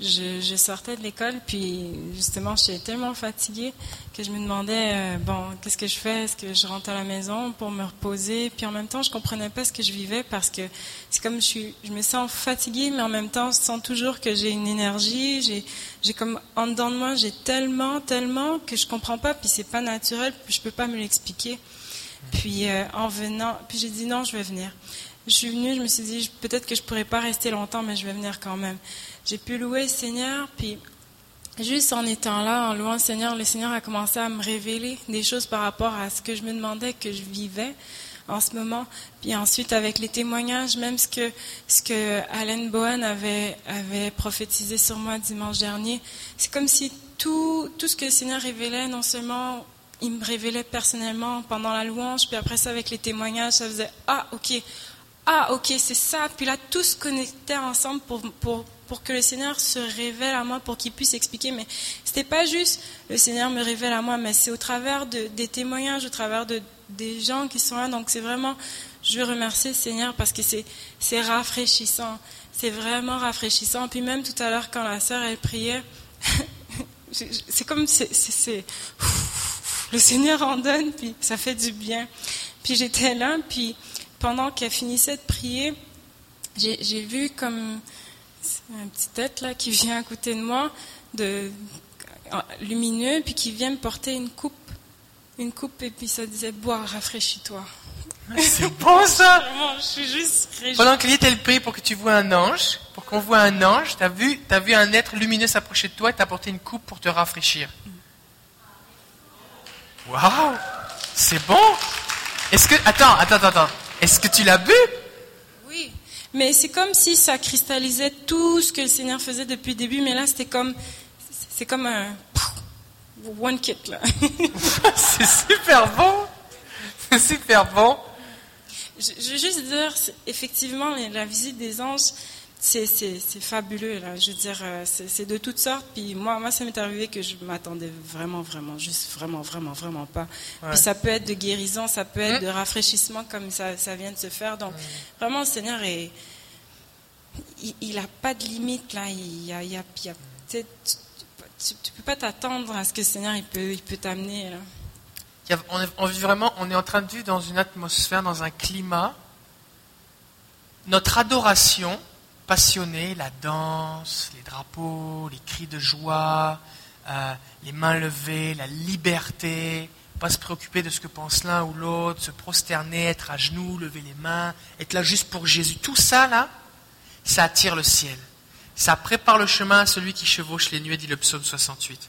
je, je sortais de l'école, puis justement, j'étais tellement fatiguée que je me demandais, euh, bon, qu'est-ce que je fais? Est-ce que je rentre à la maison pour me reposer? Puis en même temps, je comprenais pas ce que je vivais parce que c'est comme je, suis, je me sens fatiguée, mais en même temps, je sens toujours que j'ai une énergie. J'ai, j'ai comme en dedans de moi, j'ai tellement, tellement que je comprends pas. Puis c'est pas naturel, puis je peux pas me l'expliquer. Puis euh, en venant, puis j'ai dit non, je vais venir. Je suis venue, je me suis dit peut-être que je pourrais pas rester longtemps, mais je vais venir quand même. J'ai pu louer le Seigneur, puis juste en étant là, en louant le Seigneur, le Seigneur a commencé à me révéler des choses par rapport à ce que je me demandais que je vivais en ce moment. Puis ensuite, avec les témoignages, même ce que, ce que Alan Bowen avait, avait prophétisé sur moi dimanche dernier, c'est comme si tout, tout ce que le Seigneur révélait, non seulement il me révélait personnellement pendant la louange, puis après ça, avec les témoignages, ça faisait Ah, ok, ah, ok, c'est ça. Puis là, tout se connectait ensemble pour, pour, pour que le Seigneur se révèle à moi, pour qu'il puisse expliquer. Mais c'était pas juste le Seigneur me révèle à moi, mais c'est au travers de, des témoignages, au travers de, des gens qui sont là. Donc c'est vraiment, je veux remercier le Seigneur parce que c'est, rafraîchissant. C'est vraiment rafraîchissant. Puis même tout à l'heure, quand la sœur, elle priait, c'est comme, c'est, le Seigneur en donne, puis ça fait du bien. Puis j'étais là, puis pendant qu'elle finissait de prier, j'ai vu comme un petit tête là qui vient à côté de moi, de lumineux, puis qui vient me porter une coupe, une coupe, et puis ça disait bois, rafraîchis-toi. C'est bon ça Vraiment, je suis juste réjouie. Pendant que elle prie pour que tu vois un ange, pour qu'on voit un ange, tu as vu, as vu un être lumineux s'approcher de toi et t'a apporté une coupe pour te rafraîchir. Waouh C'est bon Est-ce que... Attends, attends, attends, attends. Est-ce que tu l'as bu? Mais c'est comme si ça cristallisait tout ce que le Seigneur faisait depuis le début, mais là c'était comme, c'est comme un one kit là. c'est super bon, c'est super bon. Je, je veux juste dire, effectivement, la visite des anges, c'est fabuleux. Là. Je veux dire, euh, c'est de toutes sortes. Puis moi, moi ça m'est arrivé que je m'attendais vraiment, vraiment, juste vraiment, vraiment, vraiment pas. Puis ça peut être de guérison, ça peut être de rafraîchissement comme ça, ça vient de se faire. Donc vraiment, le Seigneur est, il n'a pas de limite là. Il y a, il y a, tu, ne peux pas t'attendre à ce que le Seigneur il peut, il peut t'amener là. On, on vit vraiment, on est en train de vivre dans une atmosphère, dans un climat. Notre adoration passionné, la danse, les drapeaux, les cris de joie, euh, les mains levées, la liberté, pas se préoccuper de ce que pense l'un ou l'autre, se prosterner, être à genoux, lever les mains, être là juste pour Jésus. Tout ça, là, ça attire le ciel. Ça prépare le chemin à celui qui chevauche les nuées, dit le psaume 68.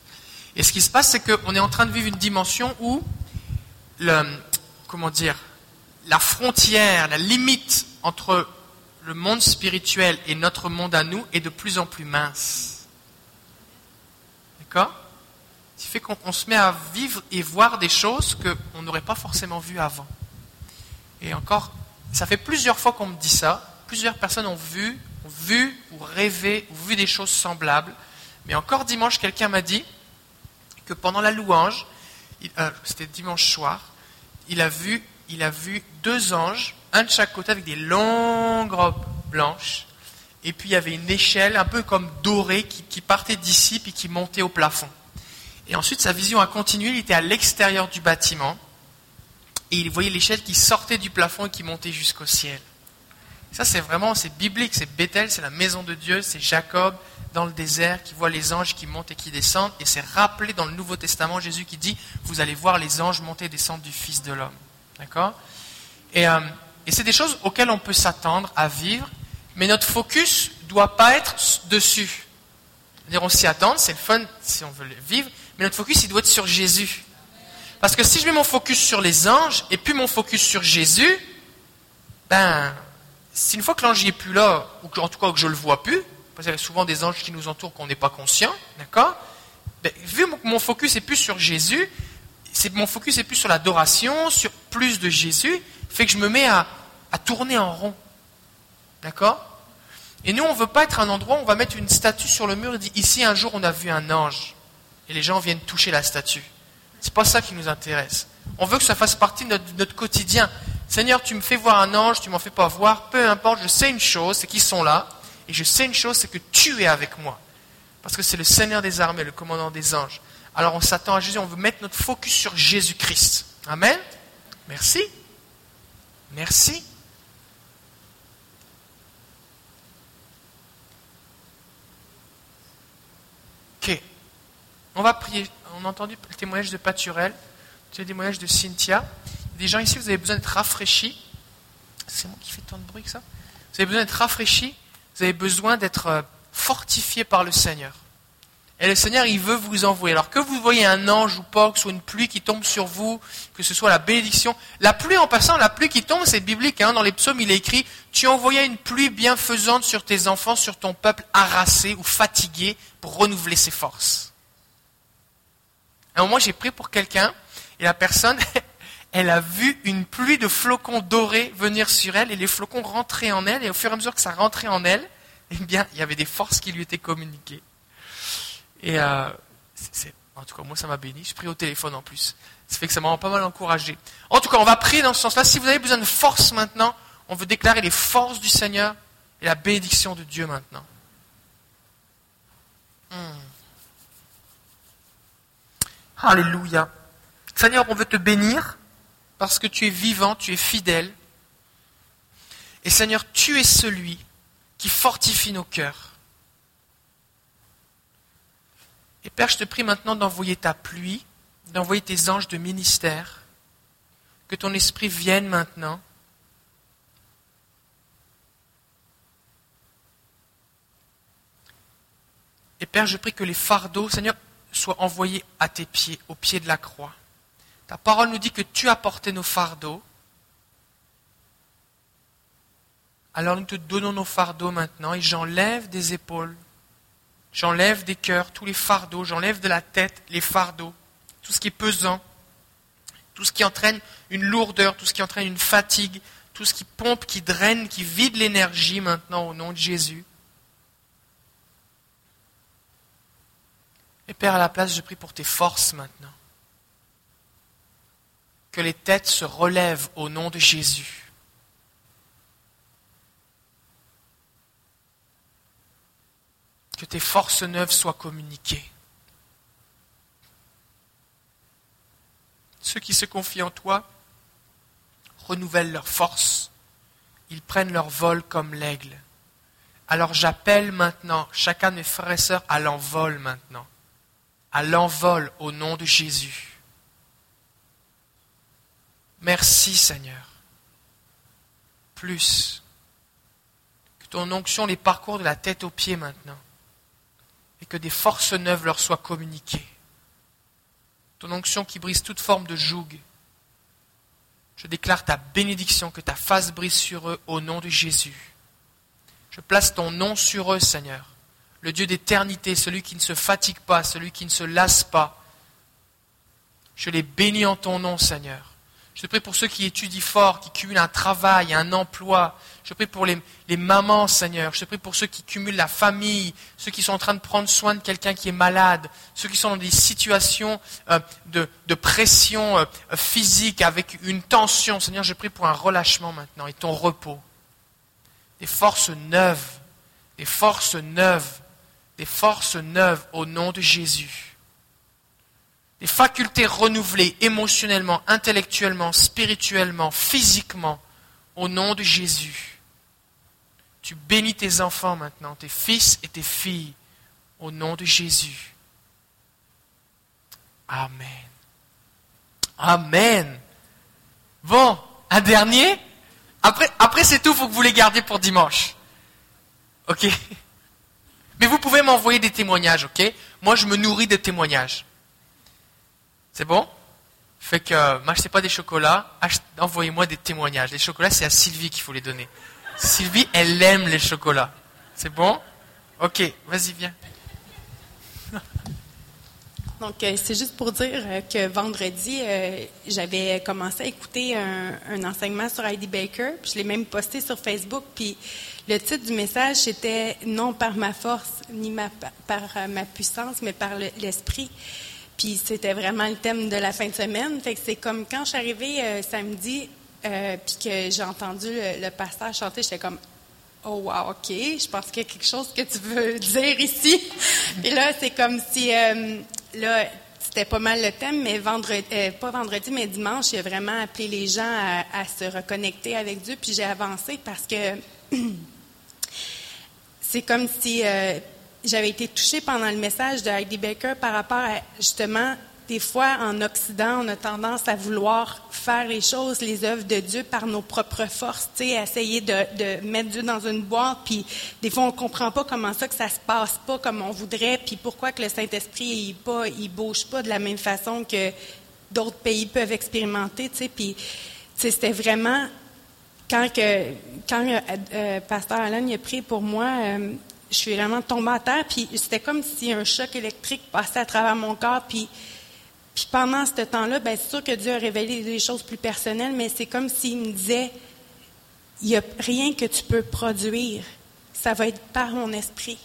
Et ce qui se passe, c'est qu'on est en train de vivre une dimension où, comment dire, la frontière, la limite entre le monde spirituel et notre monde à nous est de plus en plus mince. D'accord Ce qui fait qu'on se met à vivre et voir des choses qu'on n'aurait pas forcément vues avant. Et encore, ça fait plusieurs fois qu'on me dit ça. Plusieurs personnes ont vu, ont vu ou rêvé ou vu des choses semblables. Mais encore dimanche, quelqu'un m'a dit que pendant la louange, euh, c'était dimanche soir, il a vu, il a vu deux anges un de chaque côté avec des longues robes blanches. Et puis il y avait une échelle un peu comme dorée qui, partait d'ici puis qui montait au plafond. Et ensuite sa vision a continué, il était à l'extérieur du bâtiment. Et il voyait l'échelle qui sortait du plafond et qui montait jusqu'au ciel. Ça c'est vraiment, c'est biblique, c'est Bethel, c'est la maison de Dieu, c'est Jacob dans le désert qui voit les anges qui montent et qui descendent. Et c'est rappelé dans le Nouveau Testament, Jésus qui dit, vous allez voir les anges monter et descendre du Fils de l'homme. D'accord? Et, euh, et c'est des choses auxquelles on peut s'attendre à vivre, mais notre focus ne doit pas être dessus. -dire on s'y attend, c'est le fun si on veut le vivre, mais notre focus, il doit être sur Jésus. Parce que si je mets mon focus sur les anges et puis mon focus sur Jésus, ben, si une fois que l'ange n'est plus là, ou en tout cas que je ne le vois plus, parce qu'il y a souvent des anges qui nous entourent qu'on n'est pas conscient, d'accord? Ben, Vu que mon focus est plus sur Jésus, mon focus est plus sur l'adoration, sur plus de Jésus, fait que je me mets à, tourner en rond. D'accord? Et nous, on ne veut pas être un endroit où on va mettre une statue sur le mur et dire ici un jour on a vu un ange. Et les gens viennent toucher la statue. C'est pas ça qui nous intéresse. On veut que ça fasse partie de notre, quotidien. Seigneur, tu me fais voir un ange, tu m'en fais pas voir, peu importe, je sais une chose, c'est qu'ils sont là, et je sais une chose, c'est que tu es avec moi. Parce que c'est le Seigneur des armées, le commandant des anges. Alors on s'attend à Jésus, on veut mettre notre focus sur Jésus-Christ. Amen? Merci. Merci. Ok. On va prier. On a entendu le témoignage de Paturel, le témoignage de Cynthia. Des gens ici, vous avez besoin d'être rafraîchis. C'est moi qui fais tant de bruit que ça. Vous avez besoin d'être rafraîchis. Vous avez besoin d'être euh, fortifiés par le Seigneur. Et le Seigneur, il veut vous envoyer. Alors que vous voyez un ange ou pas, que ce soit une pluie qui tombe sur vous, que ce soit la bénédiction. La pluie, en passant, la pluie qui tombe, c'est biblique. Hein. Dans les psaumes, il est écrit, tu envoyais une pluie bienfaisante sur tes enfants, sur ton peuple harassé ou fatigué pour renouveler ses forces. À un j'ai prié pour quelqu'un, et la personne, elle a vu une pluie de flocons dorés venir sur elle, et les flocons rentraient en elle, et au fur et à mesure que ça rentrait en elle, eh bien, il y avait des forces qui lui étaient communiquées. Et euh, en tout cas, moi, ça m'a béni. Je prie au téléphone en plus. Ça fait que ça m'a pas mal encouragé. En tout cas, on va prier dans ce sens-là. Si vous avez besoin de force maintenant, on veut déclarer les forces du Seigneur et la bénédiction de Dieu maintenant. Hmm. Alléluia. Seigneur, on veut te bénir parce que tu es vivant, tu es fidèle. Et Seigneur, tu es celui qui fortifie nos cœurs. Et Père, je te prie maintenant d'envoyer ta pluie, d'envoyer tes anges de ministère, que ton esprit vienne maintenant. Et Père, je prie que les fardeaux, Seigneur, soient envoyés à tes pieds, au pied de la croix. Ta parole nous dit que tu as porté nos fardeaux. Alors nous te donnons nos fardeaux maintenant et j'enlève des épaules J'enlève des cœurs tous les fardeaux, j'enlève de la tête les fardeaux, tout ce qui est pesant, tout ce qui entraîne une lourdeur, tout ce qui entraîne une fatigue, tout ce qui pompe, qui draine, qui vide l'énergie maintenant au nom de Jésus. Et Père, à la place, je prie pour tes forces maintenant. Que les têtes se relèvent au nom de Jésus. Que tes forces neuves soient communiquées. Ceux qui se confient en toi renouvellent leurs forces, ils prennent leur vol comme l'aigle. Alors j'appelle maintenant chacun de mes frères et sœurs à l'envol maintenant, à l'envol au nom de Jésus. Merci Seigneur. Plus que ton onction les parcours de la tête aux pieds maintenant que des forces neuves leur soient communiquées. Ton onction qui brise toute forme de joug. Je déclare ta bénédiction, que ta face brise sur eux au nom de Jésus. Je place ton nom sur eux, Seigneur, le Dieu d'éternité, celui qui ne se fatigue pas, celui qui ne se lasse pas. Je les bénis en ton nom, Seigneur. Je prie pour ceux qui étudient fort, qui cumulent un travail, un emploi. Je prie pour les, mamans, Seigneur. Je prie pour ceux qui cumulent la famille, ceux qui sont en train de prendre soin de quelqu'un qui est malade, ceux qui sont dans des situations euh, de, pression euh, physique avec une tension. Seigneur, je prie pour un relâchement maintenant et ton repos. Des forces neuves, des forces neuves, des forces neuves au nom de Jésus des facultés renouvelées émotionnellement, intellectuellement, spirituellement, physiquement, au nom de Jésus. Tu bénis tes enfants maintenant, tes fils et tes filles, au nom de Jésus. Amen. Amen. Bon, un dernier. Après, c'est tout, il faut que vous les gardiez pour dimanche. OK Mais vous pouvez m'envoyer des témoignages, OK? Moi, je me nourris de témoignages. C'est bon? Fait que, euh, m'achetez pas des chocolats, envoyez-moi des témoignages. Les chocolats, c'est à Sylvie qu'il faut les donner. Sylvie, elle aime les chocolats. C'est bon? Ok, vas-y, viens. Donc, euh, c'est juste pour dire euh, que vendredi, j'avais commencé à écouter un, enseignement sur Heidi Baker, puis je l'ai même posté sur Facebook, puis le titre du message, c'était « Non par ma force, ni par ma puissance, mais par l'esprit puis c'était vraiment le thème de la fin de semaine. Fait que c'est comme quand je suis arrivée euh, samedi, euh, puis que j'ai entendu le, pasteur chanter, j'étais comme Oh wow, ok, je pense qu'il y a quelque chose que tu veux dire ici. Et là, c'est comme si euh, là, c'était pas mal le thème, mais vendredi, euh, pas vendredi, mais dimanche, j'ai vraiment appelé les gens à, à se reconnecter avec Dieu, puis j'ai avancé parce que c'est comme si euh, j'avais été touchée pendant le message de Heidi Baker par rapport à justement des fois, en Occident, on a tendance à vouloir faire les choses, les œuvres de Dieu par nos propres forces, essayer de, de, mettre Dieu dans une boîte, puis des fois, on comprend pas comment ça que ça se passe pas comme on voudrait, puis pourquoi que le Saint-Esprit, il, pas, il bouge pas de la même façon que d'autres pays peuvent expérimenter, tu puis, c'était vraiment quand que quand euh, euh, pasteur Alan a prié pour moi, euh, je suis vraiment tombée à terre, puis c'était comme si un choc électrique passait à travers mon corps, puis puis pendant ce temps-là, c'est sûr que Dieu a révélé des choses plus personnelles, mais c'est comme s'il me disait, il n'y a rien que tu peux produire. Ça va être par mon esprit.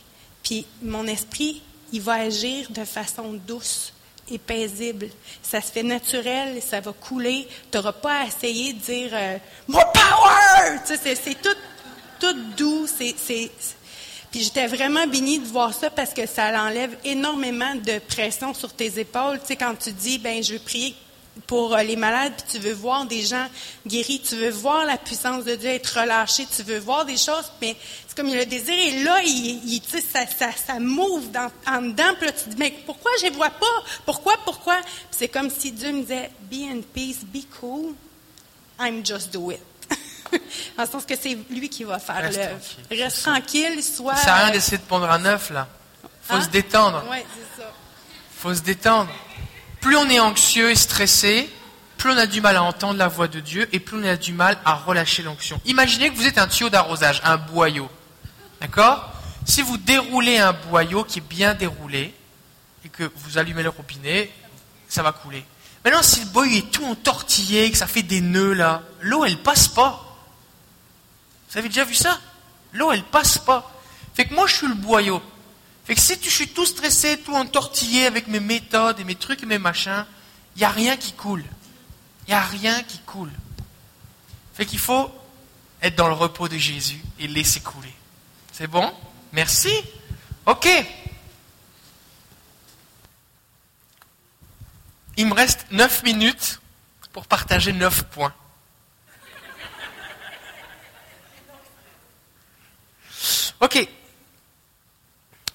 Puis mon esprit, il va agir de façon douce et paisible. Ça se fait naturel, ça va couler. Tu n'auras pas à essayer de dire euh, More power! Sais, c'est tout, tout doux. C'est, c'est, puis j'étais vraiment bénie de voir ça parce que ça enlève énormément de pression sur tes épaules. Tu sais, quand tu dis, ben, je veux prier pour euh, les malades, puis tu veux voir des gens guéris, tu veux voir la puissance de Dieu être relâchée, tu veux voir des choses, mais c'est comme le désir est là, il, ça, ça, move en dedans, puis là, tu te dis, mais pourquoi je ne vois pas? Pourquoi, pourquoi? C'est comme si Dieu me disait, be in peace, be cool, I'm just do it. en sens que c'est lui qui va faire Reste l'œuvre. tranquille, Reste tranquille, sois... Ça sert à rien d'essayer de pondre un œuf, là. faut Hein? se détendre. Oui, c'est ça. faut se détendre. Plus on est anxieux et stressé, plus on a du mal à entendre la voix de Dieu et plus on a du mal à relâcher l'onction. Imaginez que vous êtes un tuyau d'arrosage, un boyau. D'accord? Si vous déroulez un boyau qui est bien déroulé et que vous allumez le robinet, ça va couler. Maintenant, si le boyau est tout entortillé, que ça fait des nœuds là, l'eau elle passe pas. Vous avez déjà vu ça? L'eau elle passe pas. Fait que moi je suis le boyau. Fait que si tu, je suis tout stressé, tout entortillé avec mes méthodes et mes trucs et mes machins, il n'y a rien qui coule. Il n'y a rien qui coule. Fait qu'il faut être dans le repos de Jésus et laisser couler. C'est bon? Merci. Ok. Il me reste 9 minutes pour partager 9 points. Ok.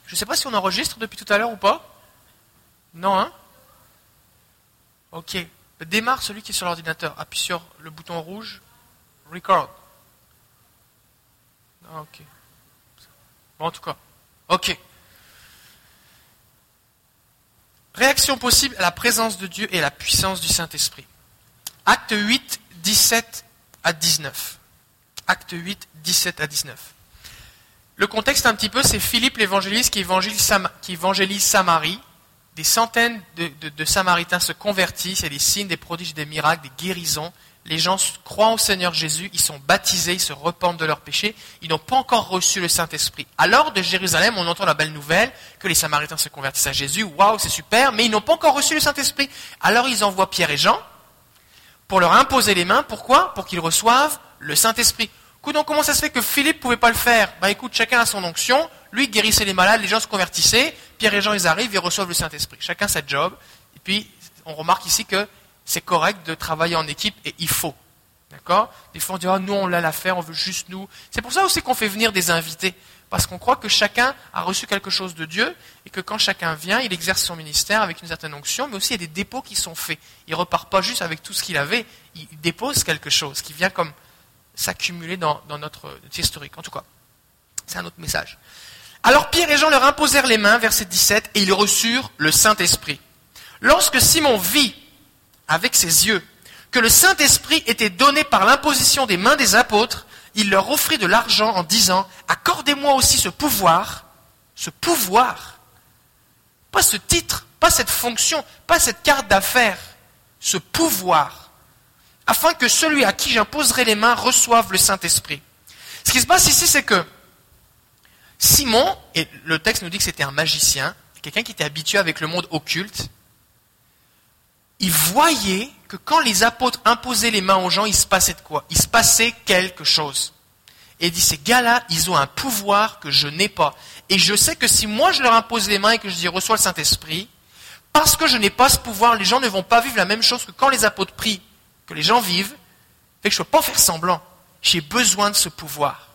Je ne sais pas si on enregistre depuis tout à l'heure ou pas. Non, hein Ok. Démarre celui qui est sur l'ordinateur. Appuie sur le bouton rouge. Record. Ah, ok. Bon, en tout cas. Ok. Réaction possible à la présence de Dieu et à la puissance du Saint-Esprit. Acte 8, 17 à 19. Acte 8, 17 à 19. Le contexte un petit peu, c'est Philippe l'évangéliste qui évangélise, Samarie. Des centaines de, Samaritains se convertissent, il y a des signes, des prodiges, des miracles, des guérisons. Les gens croient au Seigneur Jésus, ils sont baptisés, ils se repentent de leurs péchés, ils n'ont pas encore reçu le Saint-Esprit. Alors de Jérusalem, on entend la belle nouvelle que les Samaritains se convertissent à Jésus, waouh, c'est super, mais ils n'ont pas encore reçu le Saint-Esprit. Alors ils envoient Pierre et Jean pour leur imposer les mains. Pourquoi? Pour qu'ils reçoivent le Saint-Esprit. Écoute, donc comment ça se fait que Philippe pouvait pas le faire? Ben écoute, chacun a son onction. Lui guérissait les malades, les gens se convertissaient. Pierre et Jean, ils arrivent, ils reçoivent le Saint-Esprit. Chacun sa job. Et puis, on remarque ici que c'est correct de travailler en équipe et il faut. D'accord? Des fois, on dit, ah, nous, on l'a l'affaire, on veut juste nous. C'est pour ça aussi qu'on fait venir des invités. Parce qu'on croit que chacun a reçu quelque chose de Dieu et que quand chacun vient, il exerce son ministère avec une certaine onction, mais aussi il y a des dépôts qui sont faits. Il repart pas juste avec tout ce qu'il avait, il dépose quelque chose qui vient comme s'accumuler dans, notre historique. En tout cas, c'est un autre message. Alors Pierre et Jean leur imposèrent les mains, verset 17, et ils reçurent le Saint-Esprit. Lorsque Simon vit avec ses yeux que le Saint-Esprit était donné par l'imposition des mains des apôtres, il leur offrit de l'argent en disant, accordez-moi aussi ce pouvoir, ce pouvoir, pas ce titre, pas cette fonction, pas cette carte d'affaires, ce pouvoir, afin que celui à qui j'imposerai les mains reçoive le Saint-Esprit. Ce qui se passe ici, c'est que Simon, et le texte nous dit que c'était un magicien, quelqu'un qui était habitué avec le monde occulte, il voyait que quand les apôtres imposaient les mains aux gens, il se passait de quoi? Il se passait quelque chose. Et il dit, ces gars-là, ils ont un pouvoir que je n'ai pas. Et je sais que si moi je leur impose les mains et que je dis reçois le Saint-Esprit, parce que je n'ai pas ce pouvoir, les gens ne vont pas vivre la même chose que quand les apôtres prient, que les gens vivent, fait que je ne peux pas faire semblant. J'ai besoin de ce pouvoir.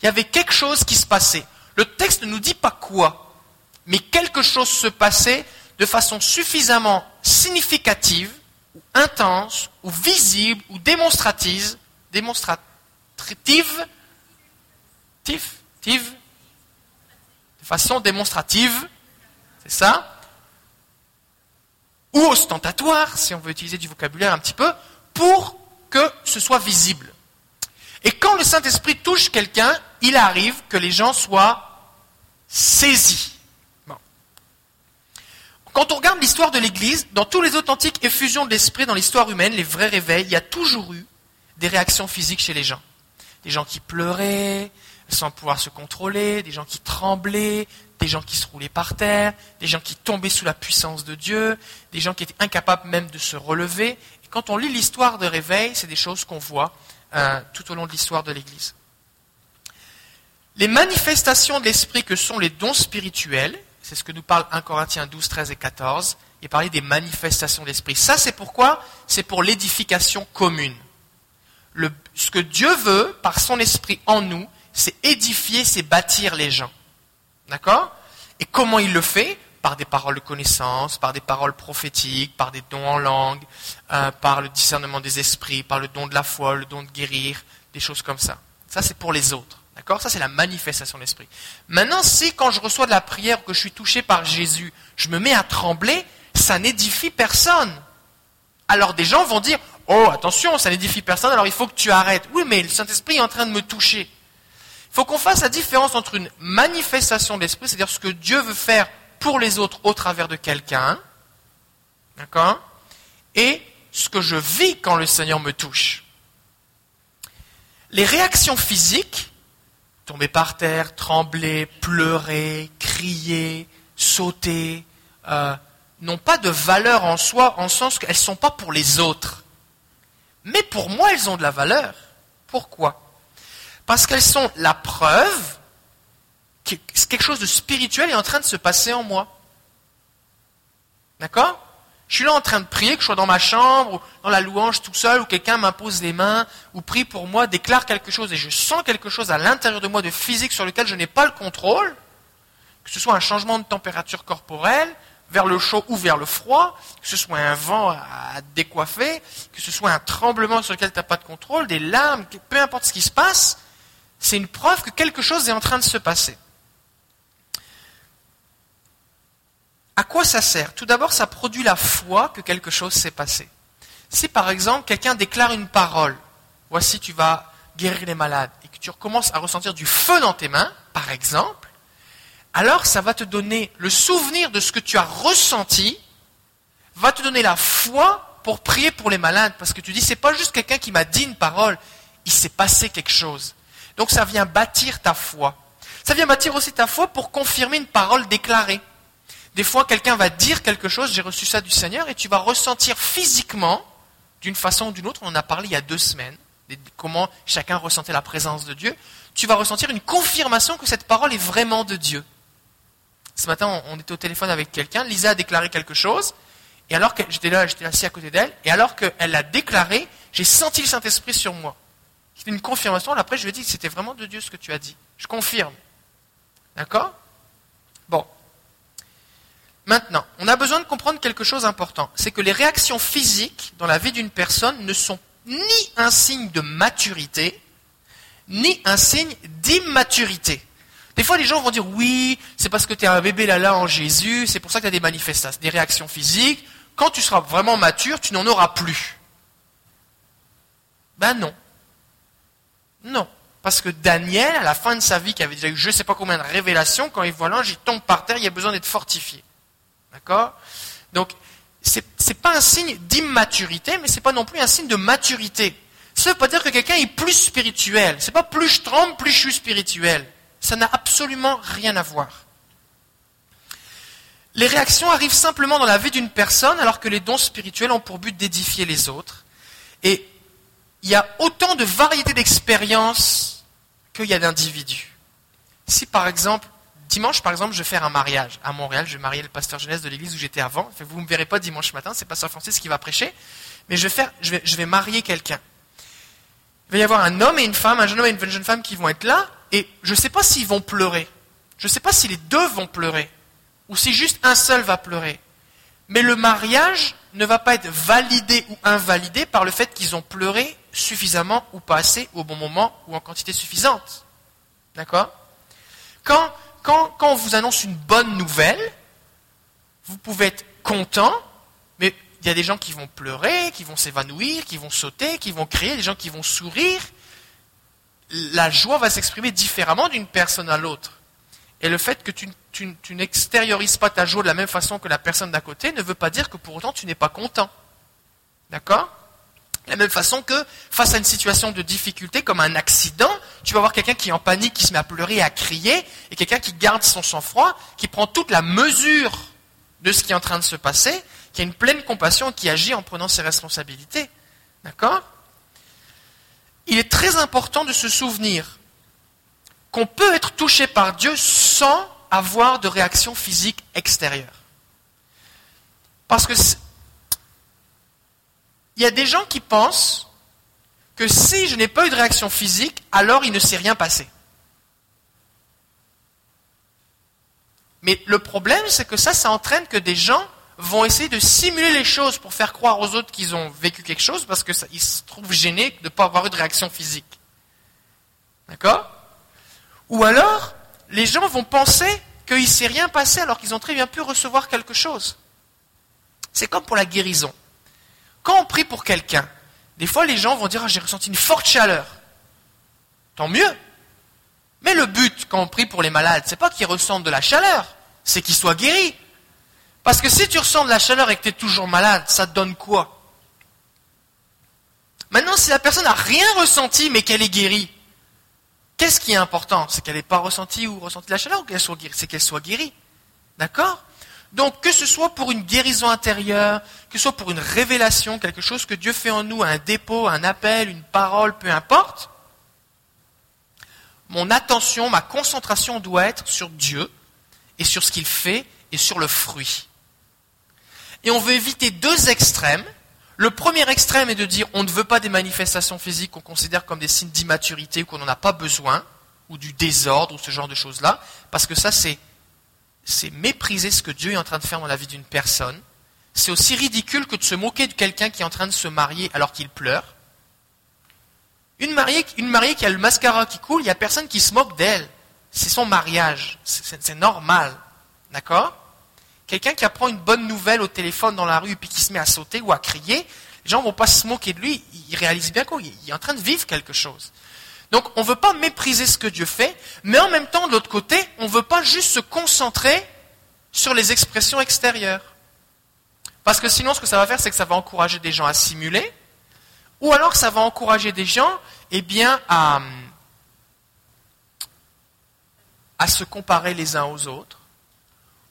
Il y avait quelque chose qui se passait. Le texte ne nous dit pas quoi, mais quelque chose se passait de façon suffisamment significative, ou intense, ou visible, ou démonstrative, démonstrative, tive, tive, de façon démonstrative, c'est ça, ou ostentatoire, si on veut utiliser du vocabulaire un petit peu, pour que ce soit visible. Et quand le Saint-Esprit touche quelqu'un, il arrive que les gens soient saisis. Quand on regarde l'histoire de l'Église, dans tous les authentiques effusions de l'Esprit dans l'histoire humaine, les vrais réveils, il y a toujours eu des réactions physiques chez les gens. Des gens qui pleuraient sans pouvoir se contrôler, des gens qui tremblaient, des gens qui se roulaient par terre, des gens qui tombaient sous la puissance de Dieu, des gens qui étaient incapables même de se relever. Quand on lit l'histoire de réveil, c'est des choses qu'on voit euh, tout au long de l'histoire de l'Église. Les manifestations de l'Esprit que sont les dons spirituels, c'est ce que nous parle 1 Corinthiens 12, 13 et 14, et parler des manifestations de l'Esprit. Ça, c'est pourquoi? C'est pour l'édification commune. ce que Dieu veut, par son Esprit en nous, c'est édifier, c'est bâtir les gens. D'accord? Et comment il le fait? Par des paroles de connaissance, par des paroles prophétiques, par des dons en langue, euh, par le discernement des esprits, par le don de la foi, le don de guérir, des choses comme ça. Ça, c'est pour les autres. D'accord? Ça, c'est la manifestation de l'esprit. Maintenant, si quand je reçois de la prière, que je suis touché par Jésus, je me mets à trembler, ça n'édifie personne. Alors des gens vont dire, oh, attention, ça n'édifie personne, alors il faut que tu arrêtes. Oui, mais le Saint-Esprit est en train de me toucher. Il faut qu'on fasse la différence entre une manifestation de l'esprit, c'est-à-dire ce que Dieu veut faire pour les autres au travers de quelqu'un, d'accord, et ce que je vis quand le Seigneur me touche. Les réactions physiques, tomber par terre, trembler, pleurer, crier, sauter, euh, n'ont pas de valeur en soi, en sens qu'elles ne sont pas pour les autres. Mais pour moi, elles ont de la valeur. Pourquoi? Parce qu'elles sont la preuve quelque chose de spirituel est en train de se passer en moi. D'accord? Je suis là en train de prier, que je sois dans ma chambre, ou dans la louange tout seul, ou quelqu'un m'impose les mains, ou prie pour moi, déclare quelque chose, et je sens quelque chose à l'intérieur de moi de physique sur lequel je n'ai pas le contrôle, que ce soit un changement de température corporelle, vers le chaud ou vers le froid, que ce soit un vent à décoiffer, que ce soit un tremblement sur lequel tu n'as pas de contrôle, des larmes, peu importe ce qui se passe, c'est une preuve que quelque chose est en train de se passer. À quoi ça sert? Tout d'abord, ça produit la foi que quelque chose s'est passé. Si par exemple quelqu'un déclare une parole, voici tu vas guérir les malades, et que tu recommences à ressentir du feu dans tes mains, par exemple, alors ça va te donner le souvenir de ce que tu as ressenti, va te donner la foi pour prier pour les malades, parce que tu dis, c'est pas juste quelqu'un qui m'a dit une parole, il s'est passé quelque chose. Donc ça vient bâtir ta foi. Ça vient bâtir aussi ta foi pour confirmer une parole déclarée. Des fois, quelqu'un va dire quelque chose, j'ai reçu ça du Seigneur, et tu vas ressentir physiquement, d'une façon ou d'une autre, on en a parlé il y a deux semaines, comment chacun ressentait la présence de Dieu, tu vas ressentir une confirmation que cette parole est vraiment de Dieu. Ce matin, on était au téléphone avec quelqu'un, Lisa a déclaré quelque chose, et alors que j'étais là, j'étais assis à côté d'elle, et alors qu'elle l'a déclaré, j'ai senti le Saint-Esprit sur moi. C'est une confirmation. Après, je lui ai dit que c'était vraiment de Dieu ce que tu as dit. Je confirme. D'accord? Bon. Maintenant, on a besoin de comprendre quelque chose d'important. C'est que les réactions physiques dans la vie d'une personne ne sont ni un signe de maturité, ni un signe d'immaturité. Des fois, les gens vont dire oui, c'est parce que tu es un bébé là-là en Jésus, c'est pour ça que tu as des manifestations, des réactions physiques. Quand tu seras vraiment mature, tu n'en auras plus. Ben non. Non. Parce que Daniel, à la fin de sa vie, qui avait déjà eu je ne sais pas combien de révélations, quand il voit l'ange, il tombe par terre, il a besoin d'être fortifié. D'accord? Donc, ce n'est pas un signe d'immaturité, mais ce n'est pas non plus un signe de maturité. Ça ne veut pas dire que quelqu'un est plus spirituel. Ce n'est pas plus je tremble, plus je suis spirituel. Ça n'a absolument rien à voir. Les réactions arrivent simplement dans la vie d'une personne alors que les dons spirituels ont pour but d'édifier les autres. Et il y a autant de variétés d'expériences qu'il y a d'individus. Si par exemple, dimanche par exemple, je vais faire un mariage à Montréal, je vais marier le pasteur jeunesse de l'église où j'étais avant. Vous ne me verrez pas dimanche matin, c'est Pasteur Francis qui va prêcher, mais je vais, faire, je vais, je vais marier quelqu'un. Il va y avoir un homme et une femme, un jeune homme et une jeune femme qui vont être là, et je ne sais pas s'ils vont pleurer. Je ne sais pas si les deux vont pleurer, ou si juste un seul va pleurer. Mais le mariage ne va pas être validé ou invalidé par le fait qu'ils ont pleuré suffisamment ou pas assez au bon moment ou en quantité suffisante. D'accord? Quand, quand, on vous annonce une bonne nouvelle, vous pouvez être content, mais il y a des gens qui vont pleurer, qui vont s'évanouir, qui vont sauter, qui vont crier, des gens qui vont sourire. La joie va s'exprimer différemment d'une personne à l'autre. Et le fait que tu, tu n'extériorises pas ta joie de la même façon que la personne d'à côté ne veut pas dire que pour autant tu n'es pas content. D'accord? La même façon que face à une situation de difficulté comme un accident, tu vas avoir quelqu'un qui est en panique, qui se met à pleurer, à crier, et quelqu'un qui garde son sang-froid, qui prend toute la mesure de ce qui est en train de se passer, qui a une pleine compassion, qui agit en prenant ses responsabilités. D'accord? Il est très important de se souvenir qu'on peut être touché par Dieu sans avoir de réaction physique extérieure. Parce que il y a des gens qui pensent que si je n'ai pas eu de réaction physique, alors il ne s'est rien passé. Mais le problème, c'est que ça, ça entraîne que des gens vont essayer de simuler les choses pour faire croire aux autres qu'ils ont vécu quelque chose parce qu'ils se trouvent gênés de ne pas avoir eu de réaction physique. D'accord? Ou alors, les gens vont penser qu'il ne s'est rien passé alors qu'ils ont très bien pu recevoir quelque chose. C'est comme pour la guérison. Quand on prie pour quelqu'un, des fois les gens vont dire ah, j'ai ressenti une forte chaleur. Tant mieux. Mais le but quand on prie pour les malades, c'est pas qu'ils ressentent de la chaleur, c'est qu'ils soient guéris. Parce que si tu ressens de la chaleur et que tu es toujours malade, ça te donne quoi? Maintenant, si la personne n'a rien ressenti mais qu'elle est guérie, qu'est-ce qui est important? C'est qu'elle n'ait pas ressenti ou ressenti de la chaleur ou qu'elle soit guérie? C'est qu'elle soit guérie. D'accord? Donc que ce soit pour une guérison intérieure, que ce soit pour une révélation, quelque chose que Dieu fait en nous, un dépôt, un appel, une parole, peu importe, mon attention, ma concentration doit être sur Dieu et sur ce qu'il fait et sur le fruit. Et on veut éviter deux extrêmes. Le premier extrême est de dire on ne veut pas des manifestations physiques qu'on considère comme des signes d'immaturité ou qu'on n'en a pas besoin, ou du désordre ou ce genre de choses-là, parce que ça c'est c'est mépriser ce que Dieu est en train de faire dans la vie d'une personne. C'est aussi ridicule que de se moquer de quelqu'un qui est en train de se marier alors qu'il pleure. Une mariée, qui a le mascara qui coule, il n'y a personne qui se moque d'elle. C'est son mariage. C'est normal. D'accord? Quelqu'un qui apprend une bonne nouvelle au téléphone dans la rue et puis qui se met à sauter ou à crier, les gens ne vont pas se moquer de lui. Ils réalisent bien qu'il est en train de vivre quelque chose. Donc on ne veut pas mépriser ce que Dieu fait, mais en même temps, de l'autre côté, on ne veut pas juste se concentrer sur les expressions extérieures. Parce que sinon, ce que ça va faire, c'est que ça va encourager des gens à simuler, ou alors ça va encourager des gens eh bien, à, se comparer les uns aux autres,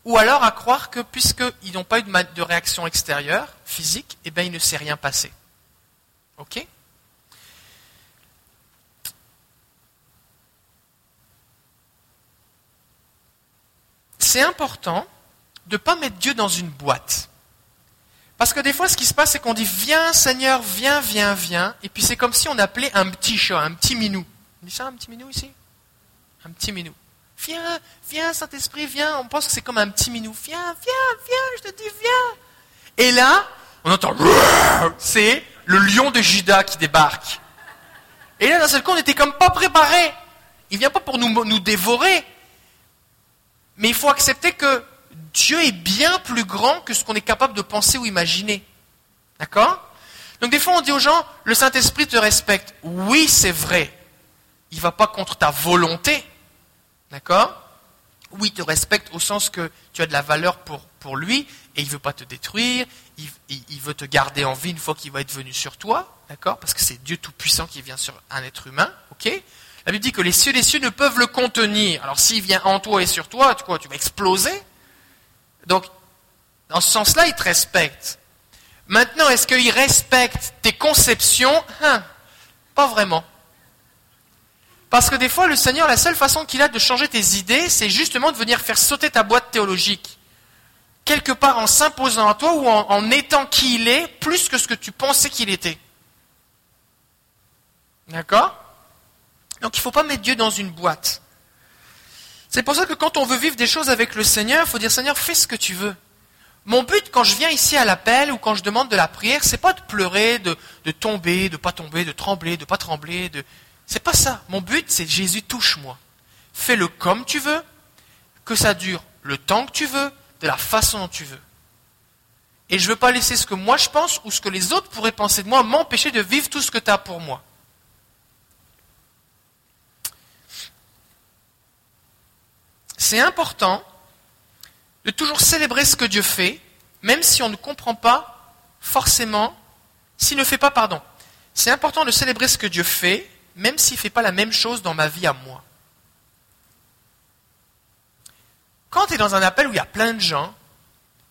ou alors à croire que puisqu'ils n'ont pas eu de, de réaction extérieure, physique, eh bien, il ne s'est rien passé. OK? C'est important de ne pas mettre Dieu dans une boîte. Parce que des fois, ce qui se passe, c'est qu'on dit Viens, Seigneur, viens, viens, viens. Et puis c'est comme si on appelait un petit chat, un petit minou. On dit ça, un petit minou ici? Un petit minou. Viens, viens, Saint-Esprit, viens. On pense que c'est comme un petit minou. Viens, viens, viens, je te dis, viens. Et là, on entend C'est le lion de Judas qui débarque. Et là, d'un seul coup, on n'était comme pas préparé. Il vient pas pour nous dévorer. Mais il faut accepter que Dieu est bien plus grand que ce qu'on est capable de penser ou imaginer. D'accord? Donc des fois on dit aux gens, le Saint-Esprit te respecte. Oui, c'est vrai. Il ne va pas contre ta volonté. D'accord? Oui, il te respecte au sens que tu as de la valeur pour, pour lui et il ne veut pas te détruire. Il, il veut te garder en vie une fois qu'il va être venu sur toi. D'accord? Parce que c'est Dieu Tout-Puissant qui vient sur un être humain. Ok? La Bible dit que les cieux des cieux ne peuvent le contenir. Alors s'il vient en toi et sur toi, tu, quoi, tu vas exploser. Donc, dans ce sens-là, il te respecte. Maintenant, est-ce qu'il respecte tes conceptions? Hein, Pas vraiment. Parce que des fois, le Seigneur, la seule façon qu'il a de changer tes idées, c'est justement de venir faire sauter ta boîte théologique. Quelque part en s'imposant à toi ou en étant qui il est, plus que ce que tu pensais qu'il était. D'accord? Donc il ne faut pas mettre Dieu dans une boîte. C'est pour ça que quand on veut vivre des choses avec le Seigneur, il faut dire Seigneur, fais ce que tu veux. Mon but quand je viens ici à l'appel ou quand je demande de la prière, c'est pas de pleurer, de, tomber, de pas tomber, de trembler, de pas trembler, de c'est pas ça. Mon but c'est Jésus touche-moi. Fais-le comme tu veux, que ça dure le temps que tu veux, de la façon dont tu veux. Et je ne veux pas laisser ce que moi je pense ou ce que les autres pourraient penser de moi m'empêcher de vivre tout ce que tu as pour moi. C'est important de toujours célébrer ce que Dieu fait, même si on ne comprend pas forcément, s'il ne fait pas, pardon. C'est important de célébrer ce que Dieu fait, même s'il ne fait pas la même chose dans ma vie à moi. Quand tu es dans un appel où il y a plein de gens,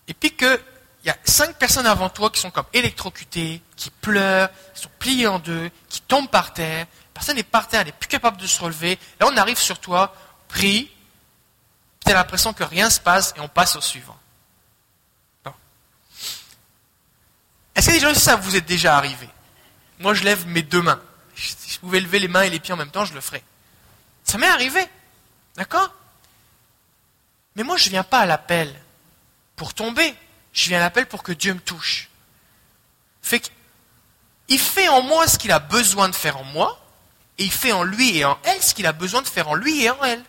et puis qu'il y a cinq personnes avant toi qui sont comme électrocutées, qui pleurent, qui sont pliées en deux, qui tombent par terre, personne n'est par terre, elle n'est plus capable de se relever, là on arrive sur toi, prie, tu as l'impression que rien ne se passe et on passe au suivant. Est-ce que déjà ça vous est déjà arrivé? Moi, je lève mes deux mains. Si je pouvais lever les mains et les pieds en même temps, je le ferais. Ça m'est arrivé. D'accord? Mais moi, je ne viens pas à l'appel pour tomber. Je viens à l'appel pour que Dieu me touche. Fait il fait en moi ce qu'il a besoin de faire en moi, et il fait en lui et en elle ce qu'il a besoin de faire en lui et en elle.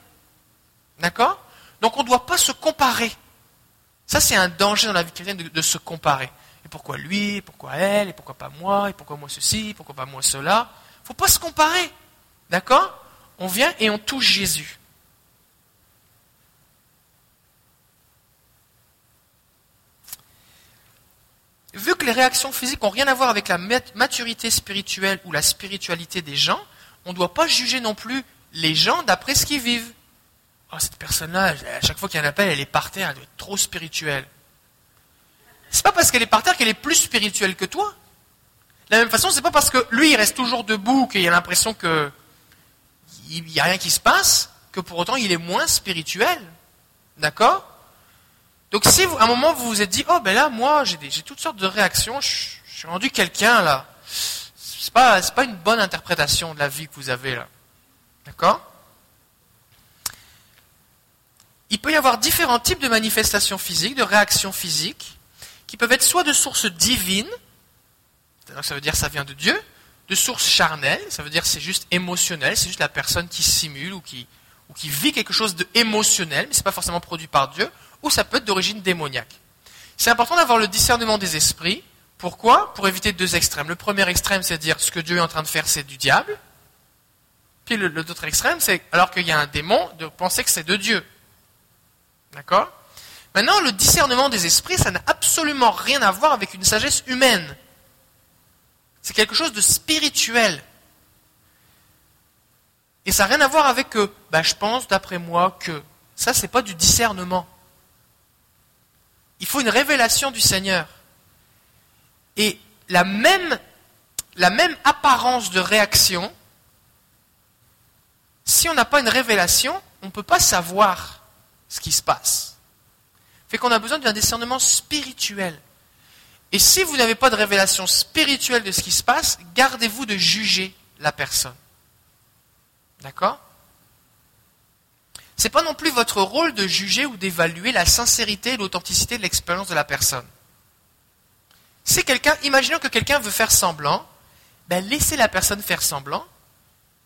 D'accord? Donc on ne doit pas se comparer. Ça, c'est un danger dans la vie chrétienne de, se comparer. Et pourquoi lui, et pourquoi elle, et pourquoi pas moi, et pourquoi moi ceci, pourquoi pas moi cela. Il ne faut pas se comparer. D'accord? On vient et on touche Jésus. Vu que les réactions physiques n'ont rien à voir avec la maturité spirituelle ou la spiritualité des gens, on ne doit pas juger non plus les gens d'après ce qu'ils vivent. Oh, cette personne-là, à chaque fois qu'il y a un appel, elle est par terre, elle doit être trop spirituelle. C'est pas parce qu'elle est par terre qu'elle est plus spirituelle que toi. De la même façon, c'est pas parce que lui, il reste toujours debout, qu'il a l'impression que il n'y a rien qui se passe, que pour autant il est moins spirituel. D'accord? Donc si à un moment vous vous êtes dit, oh ben là, moi, j'ai toutes sortes de réactions, je, suis rendu quelqu'un là. C'est pas, pas une bonne interprétation de la vie que vous avez là. D'accord? Il peut y avoir différents types de manifestations physiques, de réactions physiques, qui peuvent être soit de sources divines, ça veut dire ça vient de Dieu, de sources charnelles, ça veut dire c'est juste émotionnel, c'est juste la personne qui simule ou qui, ou qui vit quelque chose d'émotionnel, mais ce n'est pas forcément produit par Dieu, ou ça peut être d'origine démoniaque. C'est important d'avoir le discernement des esprits. Pourquoi? Pour éviter deux extrêmes. Le premier extrême, c'est dire ce que Dieu est en train de faire, c'est du diable. Puis l'autre extrême, c'est alors qu'il y a un démon, de penser que c'est de Dieu. D'accord? Maintenant, le discernement des esprits, ça n'a absolument rien à voir avec une sagesse humaine. C'est quelque chose de spirituel. Et ça n'a rien à voir avec que, bah, je pense d'après moi que. Ça, c'est pas du discernement. Il faut une révélation du Seigneur. Et la même, la même apparence de réaction, si on n'a pas une révélation, on ne peut pas savoir ce qui se passe. Fait qu'on a besoin d'un discernement spirituel. Et si vous n'avez pas de révélation spirituelle de ce qui se passe, gardez-vous de juger la personne. D'accord? Ce n'est pas non plus votre rôle de juger ou d'évaluer la sincérité et l'authenticité de l'expérience de la personne. Si quelqu'un, imaginons que quelqu'un veut faire semblant, ben laissez la personne faire semblant,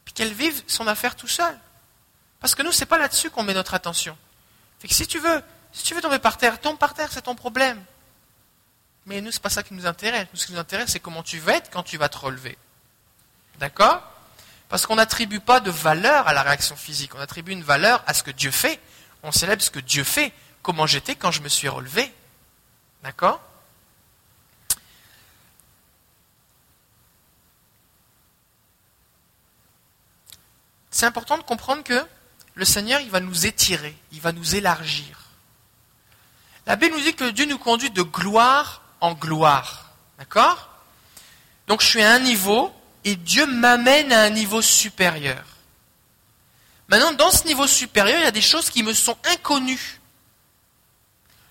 puis qu'elle vive son affaire tout seul. Parce que nous, ce n'est pas là-dessus qu'on met notre attention si tu veux, si tu veux tomber par terre, tombe par terre, c'est ton problème. Mais nous, ce n'est pas ça qui nous intéresse. Nous, ce qui nous intéresse, c'est comment tu vas être quand tu vas te relever. D'accord? Parce qu'on n'attribue pas de valeur à la réaction physique. On attribue une valeur à ce que Dieu fait. On célèbre ce que Dieu fait. Comment j'étais quand je me suis relevé. D'accord? C'est important de comprendre que le Seigneur, il va nous étirer, il va nous élargir. La Bible nous dit que Dieu nous conduit de gloire en gloire. D'accord? Donc je suis à un niveau et Dieu m'amène à un niveau supérieur. Maintenant, dans ce niveau supérieur, il y a des choses qui me sont inconnues.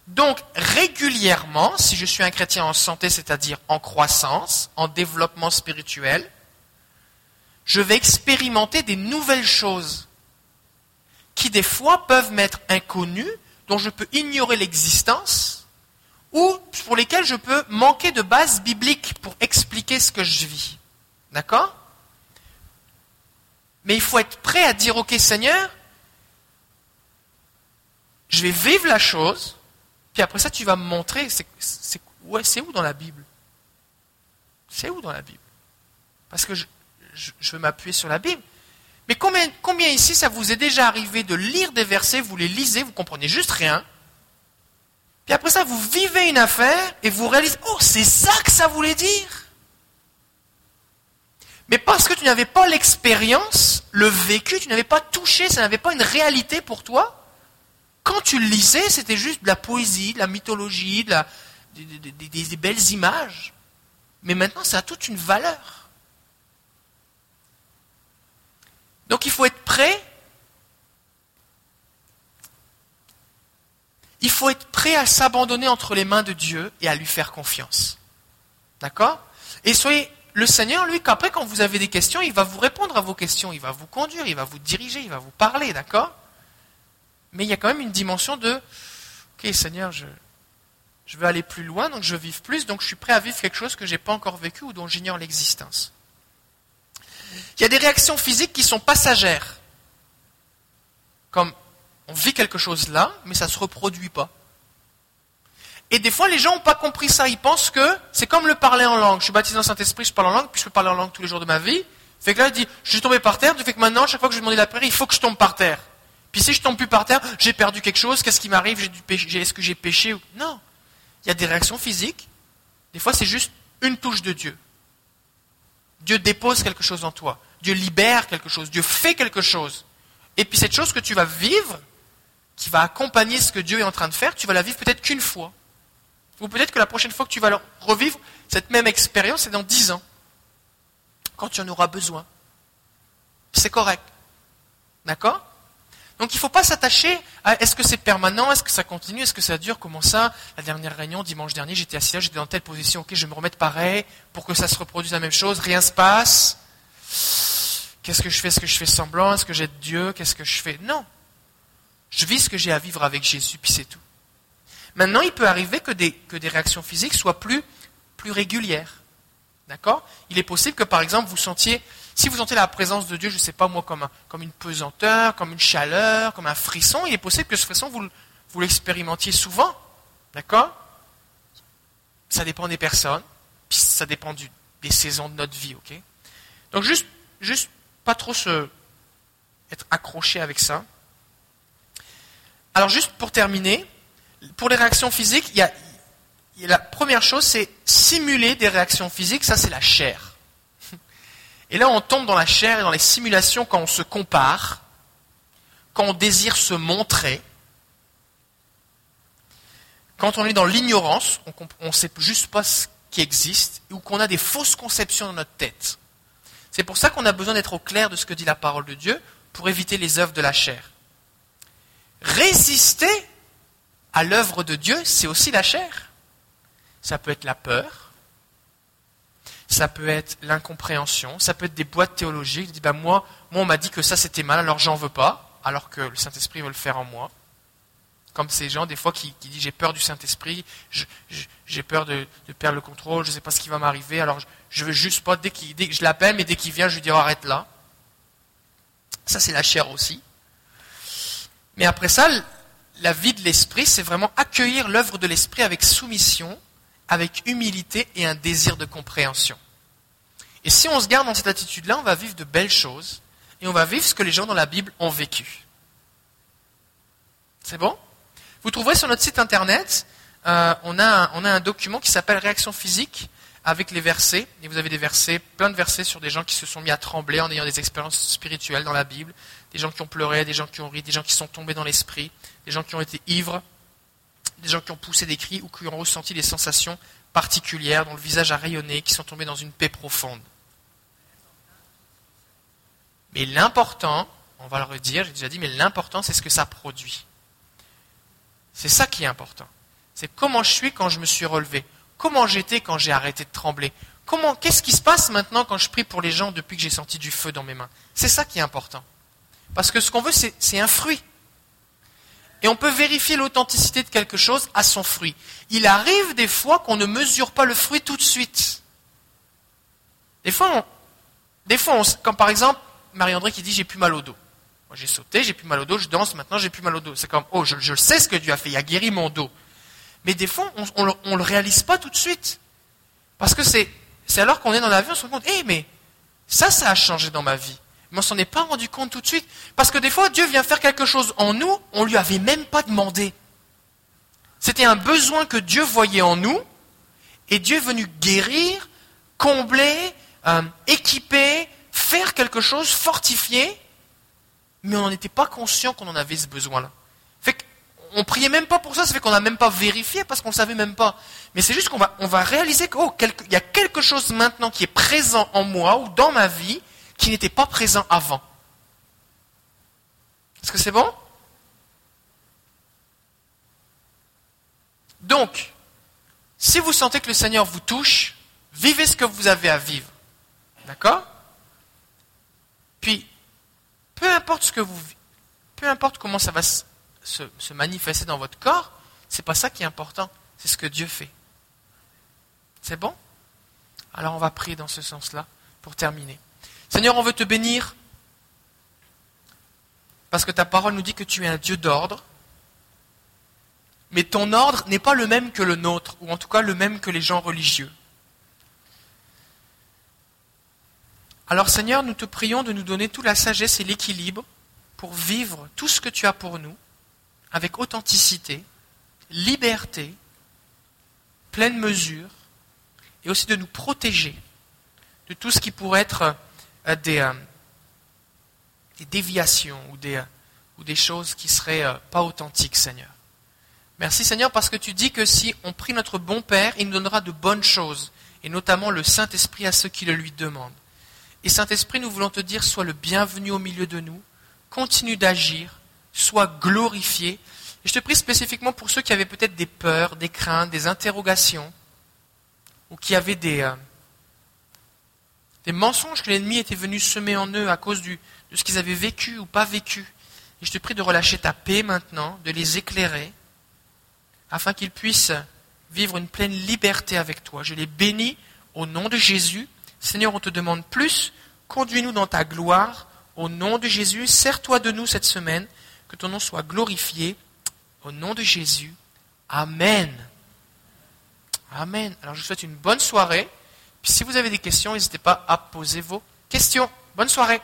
Donc, régulièrement, si je suis un chrétien en santé, c'est-à-dire en croissance, en développement spirituel, je vais expérimenter des nouvelles choses qui des fois peuvent m'être inconnues, dont je peux ignorer l'existence, ou pour lesquelles je peux manquer de base biblique pour expliquer ce que je vis. D'accord? Mais il faut être prêt à dire, OK Seigneur, je vais vivre la chose, puis après ça tu vas me montrer, c'est où dans la Bible? C'est où dans la Bible? Parce que je veux m'appuyer sur la Bible. Mais combien, ici ça vous est déjà arrivé de lire des versets, vous les lisez, vous comprenez juste rien, puis après ça vous vivez une affaire et vous réalisez, oh c'est ça que ça voulait dire mais parce que tu n'avais pas l'expérience, le vécu, tu n'avais pas touché, ça n'avait pas une réalité pour toi, quand tu le lisais, c'était juste de la poésie, de la mythologie, de la, des belles images. Mais maintenant, ça a toute une valeur. Donc il faut être prêt. Il faut être prêt à s'abandonner entre les mains de Dieu et à lui faire confiance. D'accord? Et soyez le Seigneur, lui, qu'après, quand vous avez des questions, il va vous répondre à vos questions, il va vous conduire, il va vous diriger, il va vous parler, d'accord? Mais il y a quand même une dimension de, ok, Seigneur, je, veux aller plus loin, donc je vivre plus, donc je suis prêt à vivre quelque chose que je n'ai pas encore vécu ou dont j'ignore l'existence. Il y a des réactions physiques qui sont passagères. Comme on vit quelque chose là, mais ça ne se reproduit pas. Et des fois, les gens n'ont pas compris ça. Ils pensent que c'est comme le parler en langue. Je suis baptisé dans Saint-Esprit, je parle en langue, puis je peux parler en langue tous les jours de ma vie. Fait que là, dit, je suis tombé par terre, du fait que maintenant, chaque fois que je vais demander la prière, il faut que je tombe par terre. Puis si je tombe plus par terre, j'ai perdu quelque chose, qu'est-ce qui m'arrive? Est-ce que j'ai péché Non. Il y a des réactions physiques. Des fois, c'est juste une touche de Dieu. Dieu dépose quelque chose en toi. Dieu libère quelque chose. Dieu fait quelque chose. Et puis cette chose que tu vas vivre, qui va accompagner ce que Dieu est en train de faire, tu vas la vivre peut-être qu'une fois. Ou peut-être que la prochaine fois que tu vas revivre cette même expérience, c'est dans dix ans, quand tu en auras besoin. C'est correct. D'accord? Donc il ne faut pas s'attacher à est-ce que c'est permanent, est-ce que ça continue, est-ce que ça dure, comment ça La dernière réunion, dimanche dernier, j'étais assis là, j'étais dans telle position, ok, je vais me remettre pareil pour que ça se reproduise la même chose, rien se passe. Qu'est-ce que je fais Est-ce que je fais semblant Est-ce que j'ai Dieu Qu'est-ce que je fais? Non. Je vis ce que j'ai à vivre avec Jésus, puis c'est tout. Maintenant, il peut arriver que des, que des réactions physiques soient plus, plus régulières. D'accord? Il est possible que, par exemple, vous sentiez, si vous sentez la présence de Dieu, je ne sais pas moi, comme, une pesanteur, comme une chaleur, comme un frisson, il est possible que ce frisson, vous, l'expérimentiez souvent. D'accord? Ça dépend des personnes, puis ça dépend des saisons de notre vie, ok? Donc, juste, juste pas trop se, être accroché avec ça. Alors, juste pour terminer, pour les réactions physiques, il y a, la première chose, c'est simuler des réactions physiques, ça c'est la chair. Et là, on tombe dans la chair et dans les simulations quand on se compare, quand on désire se montrer, quand on est dans l'ignorance, on ne sait juste pas ce qui existe, ou qu'on a des fausses conceptions dans notre tête. C'est pour ça qu'on a besoin d'être au clair de ce que dit la parole de Dieu, pour éviter les œuvres de la chair. Résister à l'œuvre de Dieu, c'est aussi la chair. Ça peut être la peur, ça peut être l'incompréhension, ça peut être des boîtes théologiques. Dit, ben moi, moi, on m'a dit que ça c'était mal, alors j'en veux pas, alors que le Saint-Esprit veut le faire en moi. Comme ces gens, des fois, qui, disent j'ai peur du Saint-Esprit, j'ai peur de, perdre le contrôle, je ne sais pas ce qui va m'arriver, alors je, ne veux juste pas, dès, dès que je l'appelle, mais dès qu'il vient, je lui dis arrête là. Ça, c'est la chair aussi. Mais après ça, la vie de l'esprit, c'est vraiment accueillir l'œuvre de l'esprit avec soumission, avec humilité et un désir de compréhension. Et si on se garde dans cette attitude-là, on va vivre de belles choses et on va vivre ce que les gens dans la Bible ont vécu. C'est bon? Vous trouverez sur notre site internet, euh, on, a un, on a un document qui s'appelle Réaction physique avec les versets. Et vous avez des versets, plein de versets sur des gens qui se sont mis à trembler en ayant des expériences spirituelles dans la Bible, des gens qui ont pleuré, des gens qui ont ri, des gens qui sont tombés dans l'esprit, des gens qui ont été ivres. Des gens qui ont poussé des cris ou qui ont ressenti des sensations particulières, dont le visage a rayonné, qui sont tombés dans une paix profonde. Mais l'important, on va le redire, j'ai déjà dit, mais l'important, c'est ce que ça produit. C'est ça qui est important. C'est comment je suis quand je me suis relevé. Comment j'étais quand j'ai arrêté de trembler. Comment, qu'est-ce qui se passe maintenant quand je prie pour les gens depuis que j'ai senti du feu dans mes mains C'est ça qui est important. Parce que ce qu'on veut, c'est un fruit. Et on peut vérifier l'authenticité de quelque chose à son fruit. Il arrive des fois qu'on ne mesure pas le fruit tout de suite. Des fois, des fois comme par exemple, Marie-André qui dit j'ai plus mal au dos. Moi j'ai sauté, j'ai plus mal au dos, je danse, maintenant j'ai plus mal au dos. C'est comme, oh, je, sais ce que Dieu a fait, il a guéri mon dos. Mais des fois, on ne le réalise pas tout de suite. Parce que c'est alors qu'on est dans l'avion, on se rend compte, hé, mais ça, ça a changé dans ma vie. Mais on s'en est pas rendu compte tout de suite. Parce que des fois, Dieu vient faire quelque chose en nous, on ne lui avait même pas demandé. C'était un besoin que Dieu voyait en nous, et Dieu est venu guérir, combler, euh, équiper, faire quelque chose, fortifier, mais on n'était pas conscient qu'on en avait ce besoin-là. Fait on priait même pas pour ça, ça fait qu'on n'a même pas vérifié parce qu'on ne savait même pas. Mais c'est juste qu'on va, on va réaliser qu'il oh, y a quelque chose maintenant qui est présent en moi ou dans ma vie qui n'était pas présent avant. Est-ce que c'est bon? Donc, si vous sentez que le Seigneur vous touche, vivez ce que vous avez à vivre. D'accord? Puis, peu importe ce que vous peu importe comment ça va se, manifester dans votre corps, c'est pas ça qui est important, c'est ce que Dieu fait. C'est bon? Alors on va prier dans ce sens-là pour terminer. Seigneur, on veut te bénir parce que ta parole nous dit que tu es un Dieu d'ordre, mais ton ordre n'est pas le même que le nôtre, ou en tout cas le même que les gens religieux. Alors Seigneur, nous te prions de nous donner toute la sagesse et l'équilibre pour vivre tout ce que tu as pour nous avec authenticité, liberté, pleine mesure, et aussi de nous protéger de tout ce qui pourrait être des, euh, des, déviations ou des, euh, ou des choses qui seraient pas authentiques, Seigneur. Merci, Seigneur, parce que tu dis que si on prie notre bon Père, il nous donnera de bonnes choses, et notamment le Saint-Esprit à ceux qui le lui demandent. Et Saint-Esprit, nous voulons te dire, sois le bienvenu au milieu de nous, continue d'agir, sois glorifié. Et je te prie spécifiquement pour ceux qui avaient peut-être des peurs, des craintes, des interrogations, ou qui avaient des, des mensonges que l'ennemi était venu semer en eux à cause de ce qu'ils avaient vécu ou pas vécu. Et je te prie de relâcher ta paix maintenant, de les éclairer, afin qu'ils puissent vivre une pleine liberté avec toi. Je les bénis au nom de Jésus. Seigneur, on te demande plus. Conduis-nous dans ta gloire. Au nom de Jésus, sers-toi de nous cette semaine. Que ton nom soit glorifié. Au nom de Jésus. Amen. Amen. Alors je vous souhaite une bonne soirée si vous avez des questions, n'hésitez pas à poser vos questions. Bonne soirée.